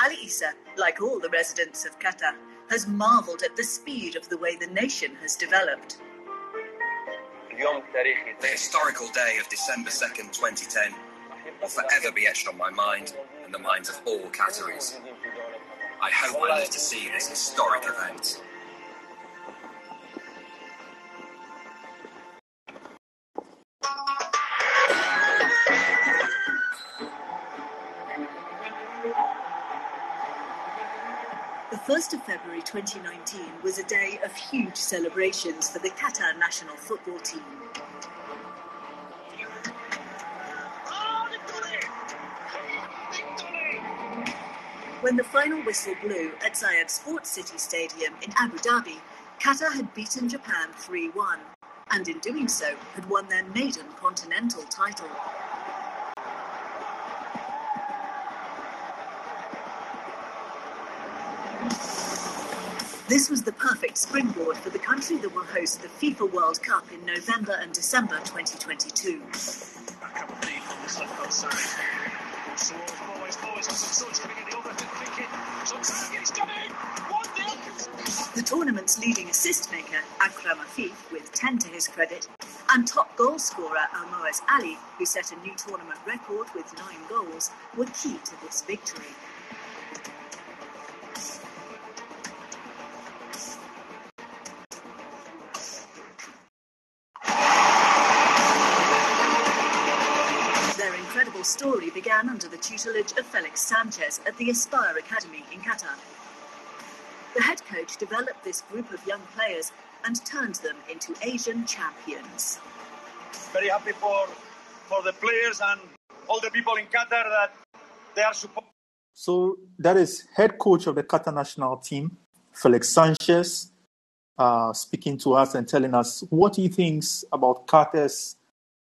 Speaker 6: Ali Issa, like all the residents of Qatar, has marvelled at the speed of the way the nation has developed.
Speaker 8: The historical day of December 2nd, 2010 will forever be etched on my mind and the minds of all Qataris. I hope I live to see this historic event.
Speaker 6: 1st of February 2019 was a day of huge celebrations for the Qatar national football team. When the final whistle blew at Zayed Sports City Stadium in Abu Dhabi, Qatar had beaten Japan 3 1, and in doing so had won their maiden continental title. This was the perfect springboard for the country that will host the FIFA World Cup in November and December 2022. The tournament's leading assist maker, Akram Afif, with 10 to his credit, and top goal scorer Almoez Ali, who set a new tournament record with nine goals, were key to this victory. Story began under the tutelage of Felix Sanchez at the Aspire Academy in Qatar. The head coach developed this group of young players and turned them into Asian champions.
Speaker 7: Very happy for for the players and all the people in Qatar that they are supporting.
Speaker 1: So that is head coach of the Qatar national team, Felix Sanchez, uh, speaking to us and telling us what he thinks about Qatar's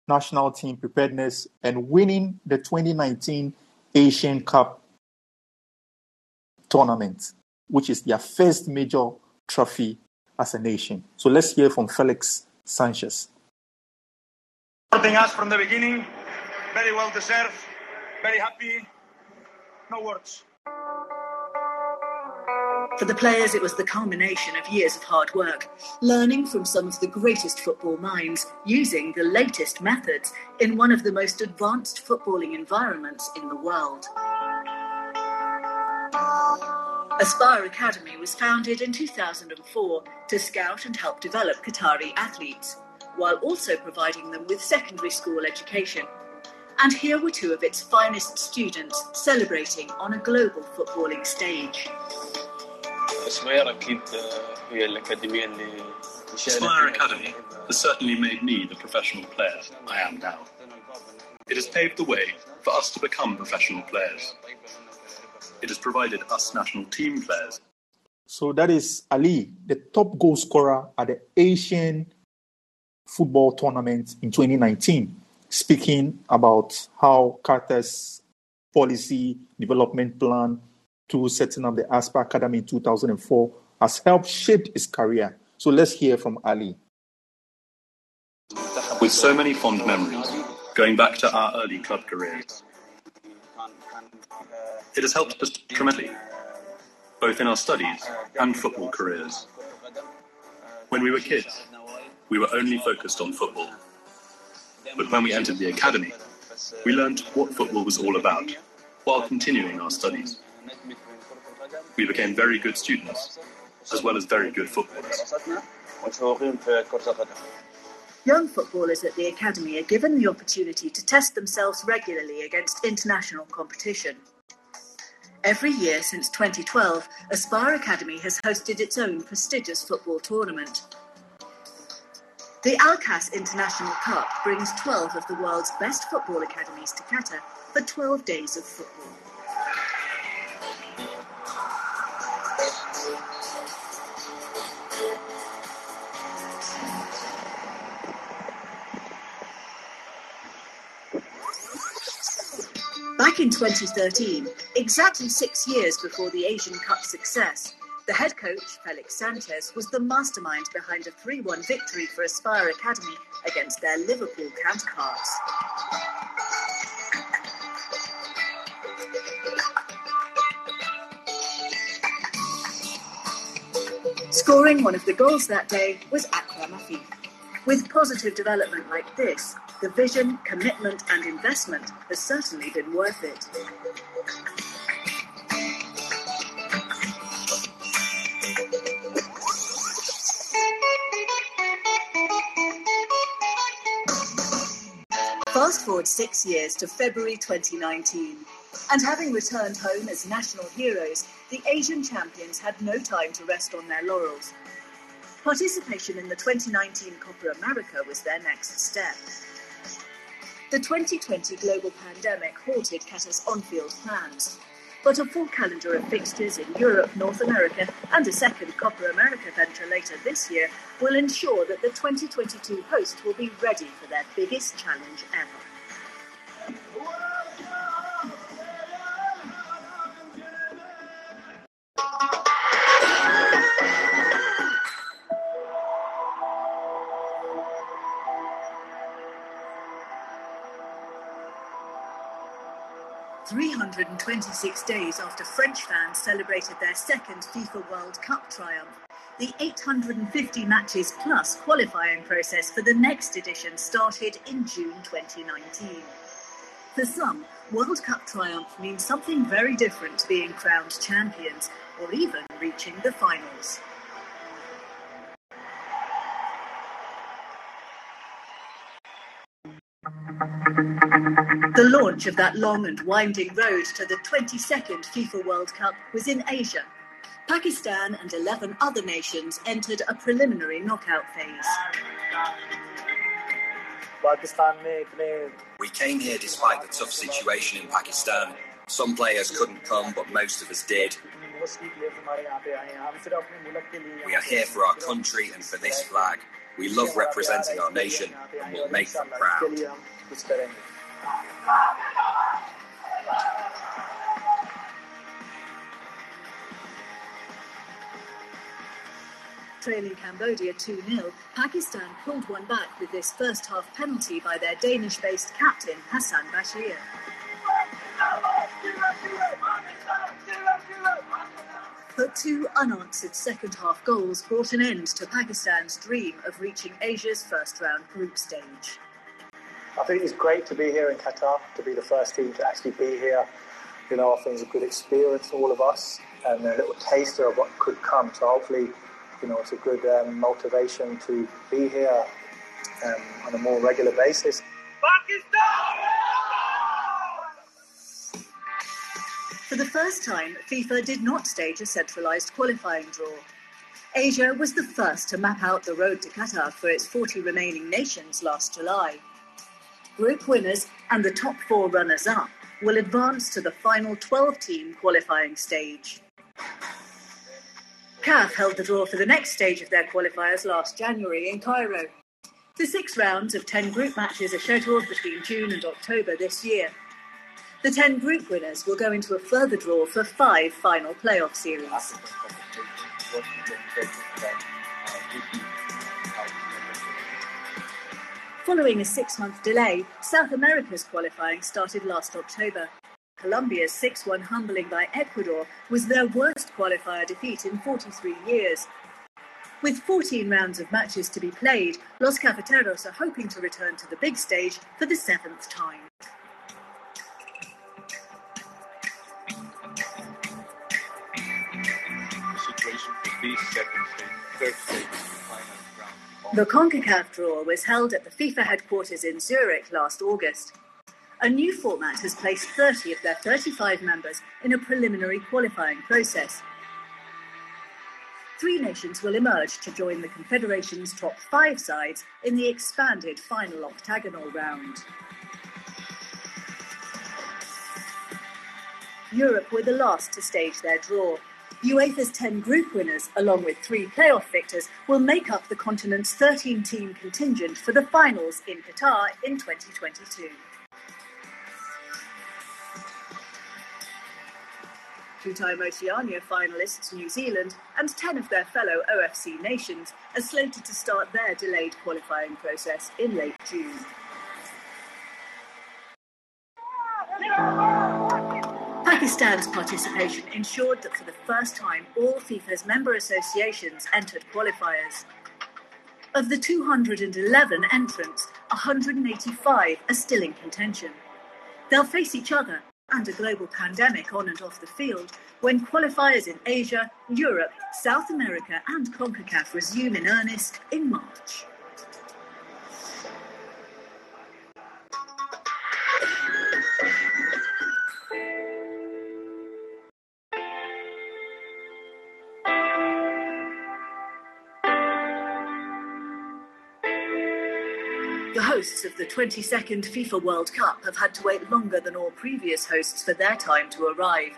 Speaker 1: national team preparedness and winning the 2019 Asian Cup tournament, which is their first major trophy as a nation. So let's hear from Felix Sanchez.
Speaker 7: Supporting us from the beginning, very well deserved, very happy. No words.
Speaker 6: For the players, it was the culmination of years of hard work, learning from some of the greatest football minds, using the latest methods in one of the most advanced footballing environments in the world. Aspire Academy was founded in 2004 to scout and help develop Qatari athletes, while also providing them with secondary school education. And here were two of its finest students celebrating on a global footballing stage.
Speaker 12: اسماير اكيد هي الاكاديميه اللي
Speaker 13: Aspire Academy has certainly made me the professional player I am now. It has paved the way for us to become professional players. It has provided us national team players.
Speaker 1: So that is Ali, the top goal scorer at the Asian football tournament in 2019. speaking about how Qatar's policy development plan to setting up the Aspire Academy in 2004 has helped shape his career. So let's hear from Ali.
Speaker 13: With so many fond memories, going back to our early club careers, it has helped us tremendously, both in our studies and football careers. When we were kids, we were only focused on football. But when we entered the academy, we learned what football was all about while continuing our studies. We became very good students, as well as very good footballers.
Speaker 6: Young footballers at the academy are given the opportunity to test themselves regularly against international competition. Every year since 2012, Aspire Academy has hosted its own prestigious football tournament. The Al Kass International Cup brings 12 of the world's best football academies to Qatar for 12 days of football. Back in 2013, exactly six years before the Asian Cup success, the head coach, Felix Sanchez, was the mastermind behind a 3 1 victory for Aspire Academy against their Liverpool counterparts. Scoring one of the goals that day was Akram Afif. With positive development like this, the vision, commitment, and investment has certainly been worth it. Fast forward six years to February 2019, and having returned home as national heroes, the Asian champions had no time to rest on their laurels. Participation in the 2019 Copa America was their next step. The 2020 global pandemic halted Qatar's on-field plans, but a full calendar of fixtures in Europe, North America, and a second Copa America venture later this year will ensure that the 2022 host will be ready for their biggest challenge ever. Three hundred and twenty-six days after French fans celebrated their second FIFA World Cup triumph, the 850 matches plus qualifying process for the next edition started in June 2019. For some, World Cup triumph means something very different to being crowned champions or even reaching the finals. The launch of that long and winding road to the 22nd FIFA World Cup was in Asia. Pakistan and 11 other nations entered a preliminary knockout phase.
Speaker 8: We came here despite the tough situation in Pakistan. Some players couldn't come, but most of us did. We are here for our country and for this flag. We love representing our nation and will make them proud.
Speaker 6: Trailing Cambodia 2 0, Pakistan pulled one back with this first half penalty by their Danish based captain Hassan Bashir. But two unanswered second half goals brought an end to Pakistan's dream of reaching Asia's first round group stage.
Speaker 14: I think it's great to be here in Qatar, to be the first team to actually be here. You know, I think it's a good experience for all of us and a little taster of what could come. So hopefully, you know, it's a good um, motivation to be here um, on a more regular basis.
Speaker 6: For the first time, FIFA did not stage a centralised qualifying draw. Asia was the first to map out the road to Qatar for its 40 remaining nations last July. Group winners and the top four runners up will advance to the final 12 team qualifying stage. CAF held the draw for the next stage of their qualifiers last January in Cairo. The six rounds of 10 group matches are scheduled between June and October this year. The 10 group winners will go into a further draw for five final playoff series. Following a six month delay, South America's qualifying started last October. Colombia's 6 1 humbling by Ecuador was their worst qualifier defeat in 43 years. With 14 rounds of matches to be played, Los Cafeteros are hoping to return to the big stage for the seventh time. The CONCACAF draw was held at the FIFA headquarters in Zurich last August. A new format has placed 30 of their 35 members in a preliminary qualifying process. Three nations will emerge to join the Confederation's top five sides in the expanded final octagonal round. Europe were the last to stage their draw. UEFA's 10 group winners, along with three playoff victors, will make up the continent's 13 team contingent for the finals in Qatar in 2022. Two-time Oceania finalists New Zealand and 10 of their fellow OFC nations are slated to start their delayed qualifying process in late June. Pakistan's participation ensured that for the first time all FIFA's member associations entered qualifiers. Of the 211 entrants, 185 are still in contention. They'll face each other and a global pandemic on and off the field when qualifiers in Asia, Europe, South America, and CONCACAF resume in earnest in March. The 22nd FIFA World Cup have had to wait longer than all previous hosts for their time to arrive.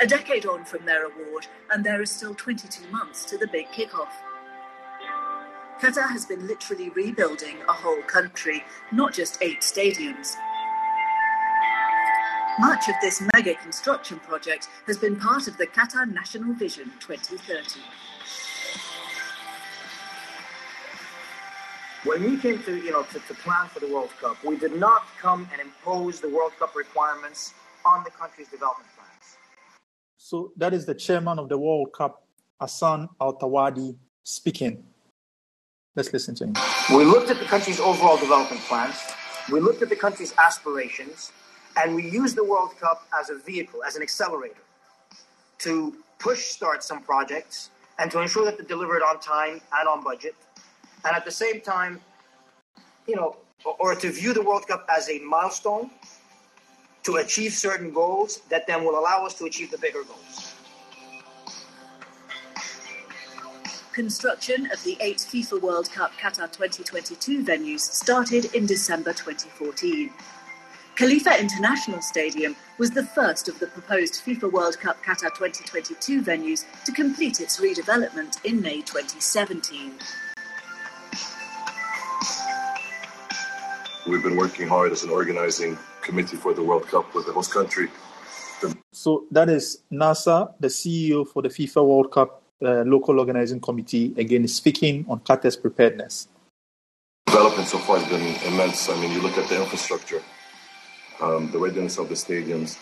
Speaker 6: A decade on from their award, and there is still 22 months to the big kickoff. Qatar has been literally rebuilding a whole country, not just eight stadiums. Much of this mega construction project has been part of the Qatar National Vision 2030.
Speaker 9: When we came to, you know, to, to plan for the World Cup, we did not come and impose the World Cup requirements on the country's development plans.
Speaker 1: So that is the chairman of the World Cup, Hassan Al Thawadi, speaking. Let's listen to him.
Speaker 9: We looked at the country's overall development plans, we looked at the country's aspirations, and we used the World Cup as a vehicle, as an accelerator, to push start some projects and to ensure that they're delivered on time and on budget and at the same time, you know, or to view the World Cup as a milestone to achieve certain goals that then will allow us to achieve the bigger goals.
Speaker 6: Construction of the eight FIFA World Cup Qatar 2022 venues started in December 2014. Khalifa International Stadium was the first of the proposed FIFA World Cup Qatar 2022 venues to complete its redevelopment in May 2017.
Speaker 10: We've been working hard as an organizing committee for the World Cup with the host country.
Speaker 1: So that is Nasser, the CEO for the FIFA World Cup uh, local organizing committee, again speaking on Qatar's preparedness.
Speaker 10: Development so far has been immense. I mean, you look at the infrastructure, um, the readiness of the stadiums.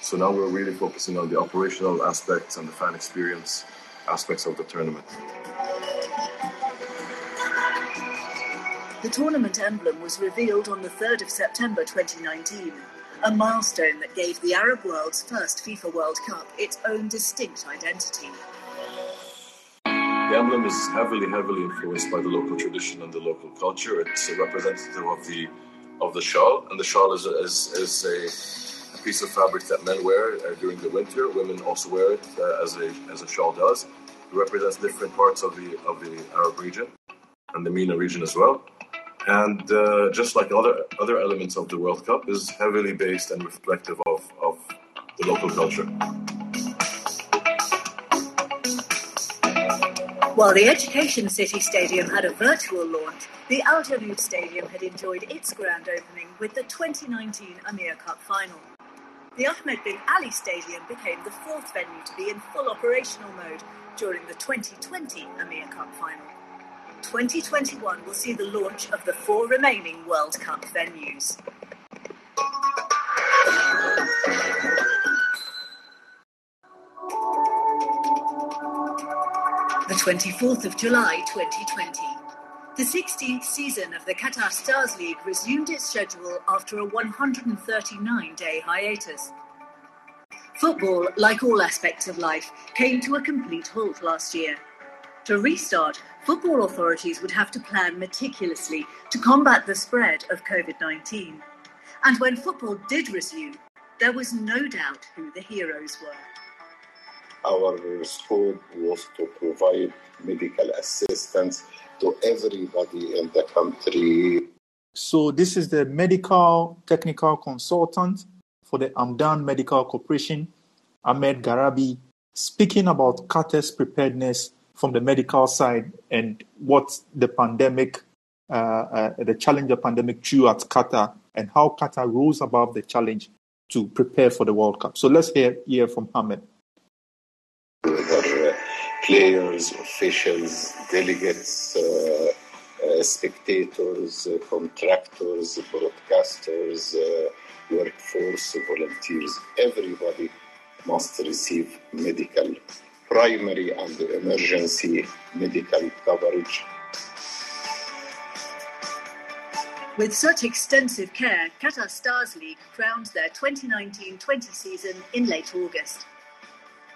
Speaker 10: So now we're really focusing on the operational aspects and the fan experience aspects of the tournament.
Speaker 6: The tournament emblem was revealed on the 3rd of September 2019, a milestone that gave the Arab world's first FIFA World Cup its own distinct identity.
Speaker 10: The emblem is heavily, heavily influenced by the local tradition and the local culture. It's a representative of the of the shawl, and the shawl is a, is, is a, piece of fabric that men wear uh, during the winter. Women also wear it uh, as a as a shawl does. It represents different parts of the of the Arab region and the MENA region as well and uh, just like other other elements of the World Cup, is heavily based and reflective of, of the local culture.
Speaker 6: While the Education City Stadium had a virtual launch, the Al Janoub Stadium had enjoyed its grand opening with the 2019 Amir Cup final. The Ahmed bin Ali Stadium became the fourth venue to be in full operational mode during the 2020 Amir Cup final. 2021 will see the launch of the four remaining World Cup venues. The 24th of July 2020. The 16th season of the Qatar Stars League resumed its schedule after a 139 day hiatus. Football, like all aspects of life, came to a complete halt last year. To restart, football authorities would have to plan meticulously to combat the spread of COVID 19. And when football did resume, there was no doubt who the heroes were.
Speaker 15: Our scope was to provide medical assistance to everybody in the country.
Speaker 1: So, this is the medical technical consultant for the Hamad Medical Corporation, Ahmed Garabi, speaking about Qatar's preparedness from the medical side and what the pandemic, uh, uh, the challenge of pandemic threw at Qatar and how Qatar rose above the challenge to prepare for the World Cup. So let's hear, hear from
Speaker 15: uh, players, officials, delegates, uh, uh, spectators, uh, contractors, broadcasters, uh, workforce, volunteers, everybody must receive medical, primary and emergency medical coverage
Speaker 6: With such extensive care, Qatar Stars League crowned their 2019-20 season in late August.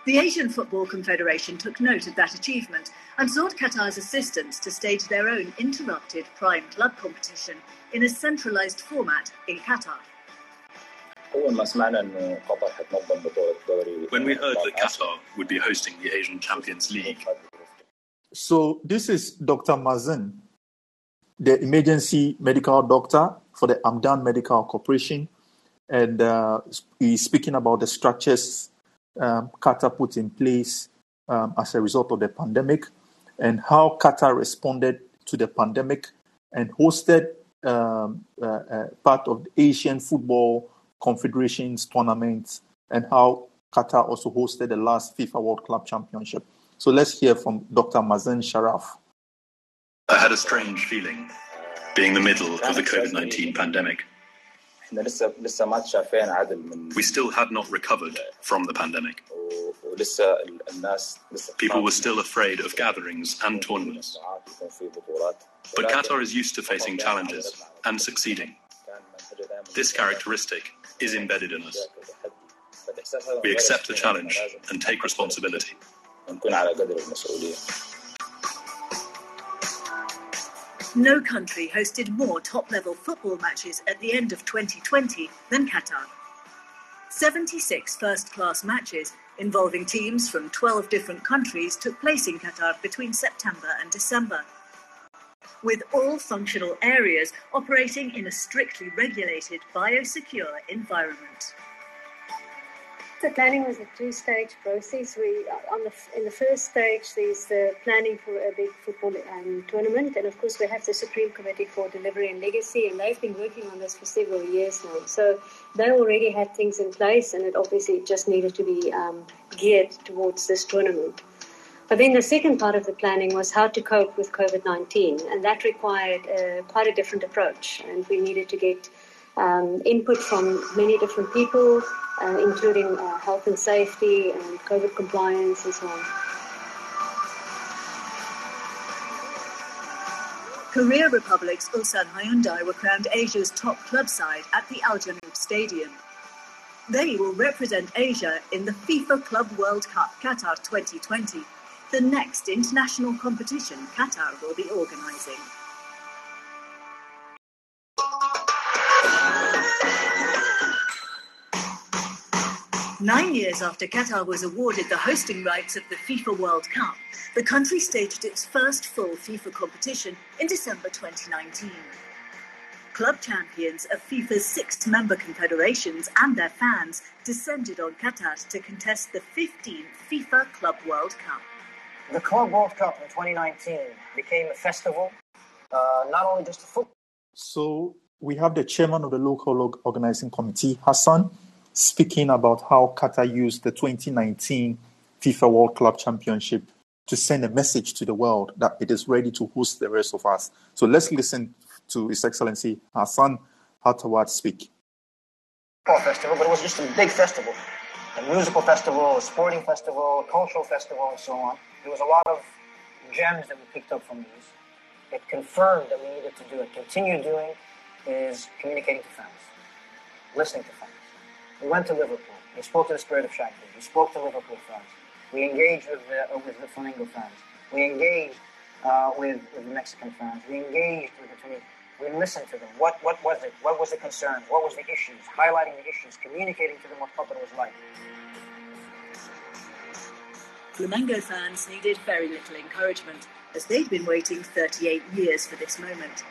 Speaker 6: The Asian Football Confederation took note of that achievement and sought Qatar's assistance to stage their own interrupted prime club competition in a centralized format in Qatar.
Speaker 13: When we heard that Qatar would be hosting the Asian Champions League,
Speaker 1: So this is Dr. Mazen, the emergency medical doctor for the Hamad Medical Corporation, and uh, he's speaking about the structures um, Qatar put in place um, as a result of the pandemic and how Qatar responded to the pandemic and hosted um, uh, uh, part of the Asian Football Confederation's tournaments, and how Qatar also hosted the last FIFA World Club Championship. So let's hear from Dr. Mazen Sharaf.
Speaker 13: I had a strange feeling being the middle of the COVID 19 pandemic. We still had not recovered from the pandemic. People were still afraid of gatherings and tournaments. But Qatar is used to facing challenges and succeeding. This characteristic is embedded in us. We accept the challenge and take responsibility.
Speaker 6: No country hosted more top level football matches at the end of 2020 than Qatar. 76 first class matches involving teams from 12 different countries took place in Qatar between September and December. With all functional areas operating in a strictly regulated biosecure environment.
Speaker 16: The planning was a two-stage process. We on the in the first stage, there's the planning for a big football um, tournament, and of course we have the Supreme Committee for Delivery and Legacy, and they've been working on this for several years now. So they already had things in place, and it obviously just needed to be um, geared towards this tournament. But then the second part of the planning was how to cope with COVID 19, and that required uh, quite a different approach. And we needed to get um, input from many different people, uh, including uh, health and safety and COVID compliance and so on.
Speaker 6: Korea Republic's Ulsan Hyundai were crowned Asia's top club side at the Al Janoub Stadium. They will represent Asia in the FIFA Club World Cup Qatar 2020, the next international competition Qatar will be organising. Nine years after Qatar was awarded the hosting rights of the FIFA World Cup, the country staged its first full FIFA competition in December 2019. Club champions of FIFA's six member confederations and their fans descended on Qatar to contest the 15th FIFA Club World Cup.
Speaker 9: The Club World Cup in 2019 became a festival, uh, not only just a football.
Speaker 1: So we have the chairman of the local organizing committee, Hassan, speaking about how Qatar used the 2019 FIFA World Club Championship to send a message to the world that it is ready to host the rest of us. So let's listen to His Excellency Hassan Al Thawadi speak.
Speaker 9: Festival, but it was just a big festival a musical festival, a sporting festival, a cultural festival, and so on. There was a lot of gems that we picked up from these. It confirmed that we needed to do it. Continue doing is communicating to fans, listening to fans. We went to Liverpool. We spoke to the spirit of Shankly. We spoke to Liverpool fans. We engaged with the, uh, with the Flamengo fans. We engaged uh, with, with the Mexican fans. We engaged with the Tunisian. We listened to them. What, what was it? What was the concern? What was the issues? Highlighting the issues, communicating to them what Qatar was like.
Speaker 6: Flamengo fans needed very little encouragement, as they'd been waiting 38 years for this moment.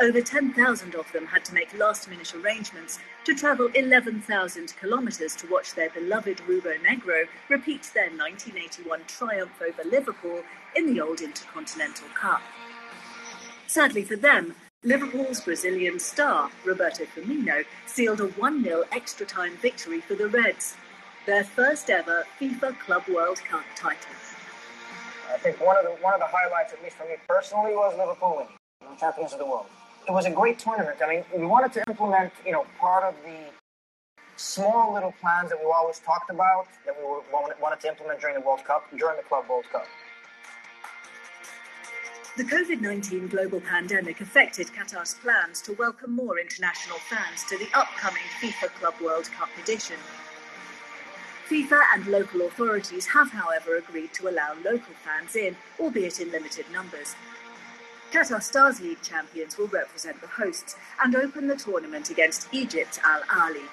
Speaker 6: Over 10,000 of them had to make last minute arrangements to travel 11,000 kilometres to watch their beloved Rubro Negro repeat their 1981 triumph over Liverpool in the old Intercontinental Cup. Sadly for them, Liverpool's Brazilian star, Roberto Firmino, sealed a 1 0 extra time victory for the Reds, their first ever FIFA Club World Cup title.
Speaker 9: I think one of the one of the highlights, at least for me personally, was Liverpool winning, champions of the world. It was a great tournament. I mean, we wanted to implement, you know, part of the small little plans that we always talked about that we were, wanted to implement during the World Cup, during the Club World Cup.
Speaker 6: The COVID 19 global pandemic affected Qatar's plans to welcome more international fans to the upcoming FIFA Club World Cup edition. FIFA and local authorities have, however, agreed to allow local fans in, albeit in limited numbers. Qatar Stars League champions will represent the hosts and open the tournament against Egypt's Al Ahly.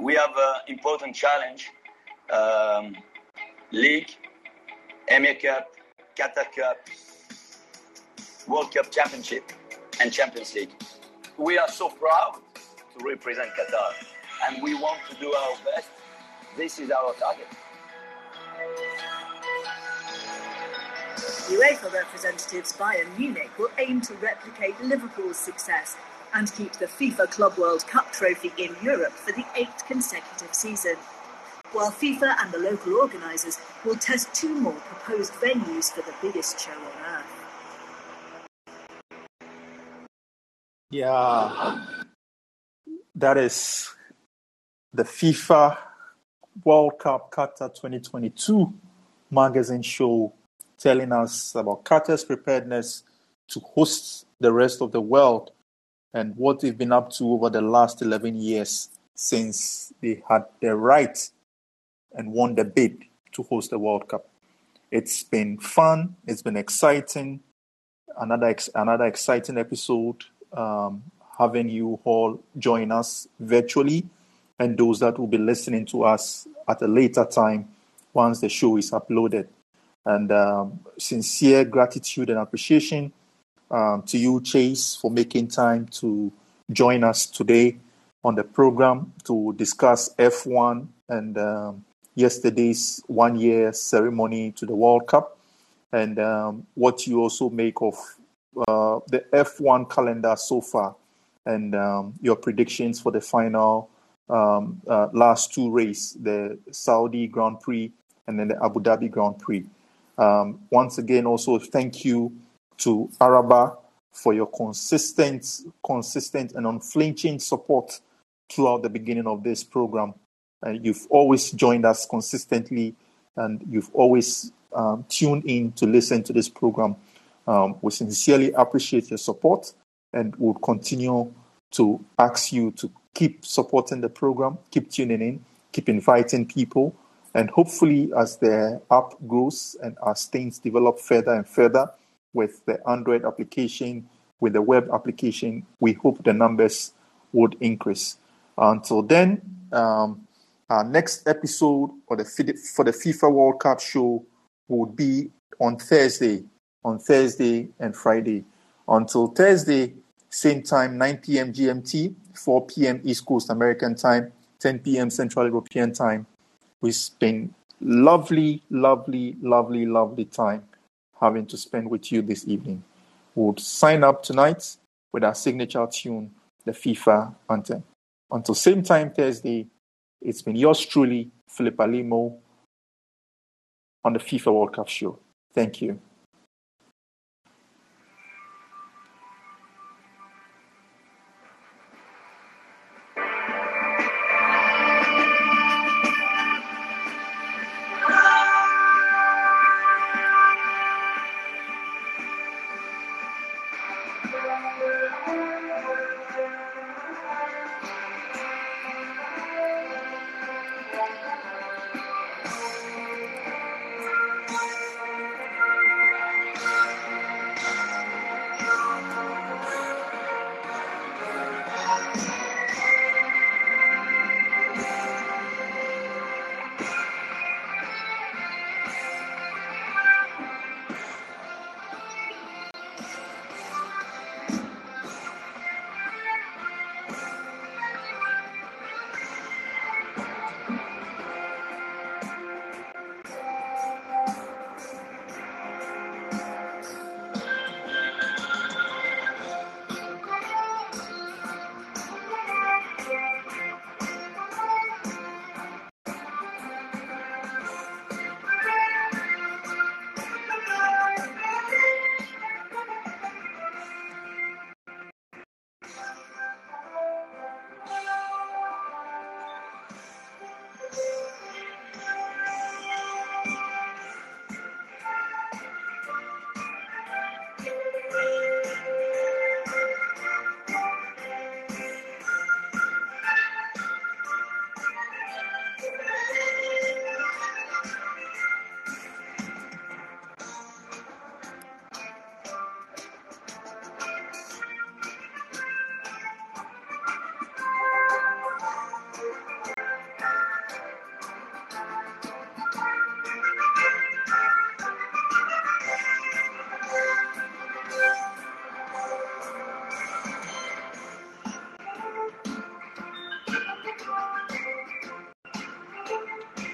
Speaker 17: We have an important challenge um, league Emir Cup, Qatar Cup, World Cup Championship, and Champions League. We are so proud to represent Qatar, and we want to do our best. This is our target.
Speaker 6: UEFA representatives Bayern Munich will aim to replicate Liverpool's success and keep the FIFA Club World Cup trophy in Europe for the eighth consecutive season while FIFA and the local organisers will test two more proposed venues for the biggest show on earth.
Speaker 1: Yeah, that is the FIFA World Cup Qatar 2022 magazine show telling us about Qatar's preparedness to host the rest of the world and what they've been up to over the last 11 years since they had the right and won the bid to host the World Cup. It's been fun. It's been exciting. Another ex- another exciting episode. Um, having you all join us virtually, and those that will be listening to us at a later time once the show is uploaded. And um, sincere gratitude and appreciation um, to you, Chase, for making time to join us today on the program to discuss F1 and um, yesterday's one year ceremony to the World Cup and um, what you also make of uh, the F1 calendar so far and um, your predictions for the final um, uh, last two races, the Saudi Grand Prix and then the Abu Dhabi Grand Prix. Um, once again, also thank you to Araba for your consistent, consistent and unflinching support throughout the beginning of this program. Uh, you've always joined us consistently and you've always um, tuned in to listen to this program. Um, we sincerely appreciate your support and will continue to ask you to keep supporting the program, keep tuning in, keep inviting people. And hopefully, as the app grows and as things develop further and further with the Android application, with the web application, we hope the numbers would increase. Until then, um, our next episode for the for the FIFA World Cup show would be on Thursday, on Thursday and Friday. Until Thursday, same time, 9 p.m. GMT, 4 p.m. East Coast American time, 10 p.m. Central European time. It's been lovely, lovely, lovely, lovely time having to spend with you this evening. We'll sign up tonight with our signature tune, the FIFA anthem. Until same time Thursday, it's been yours truly, Philip Alimo, on the FIFA World Cup show. Thank you.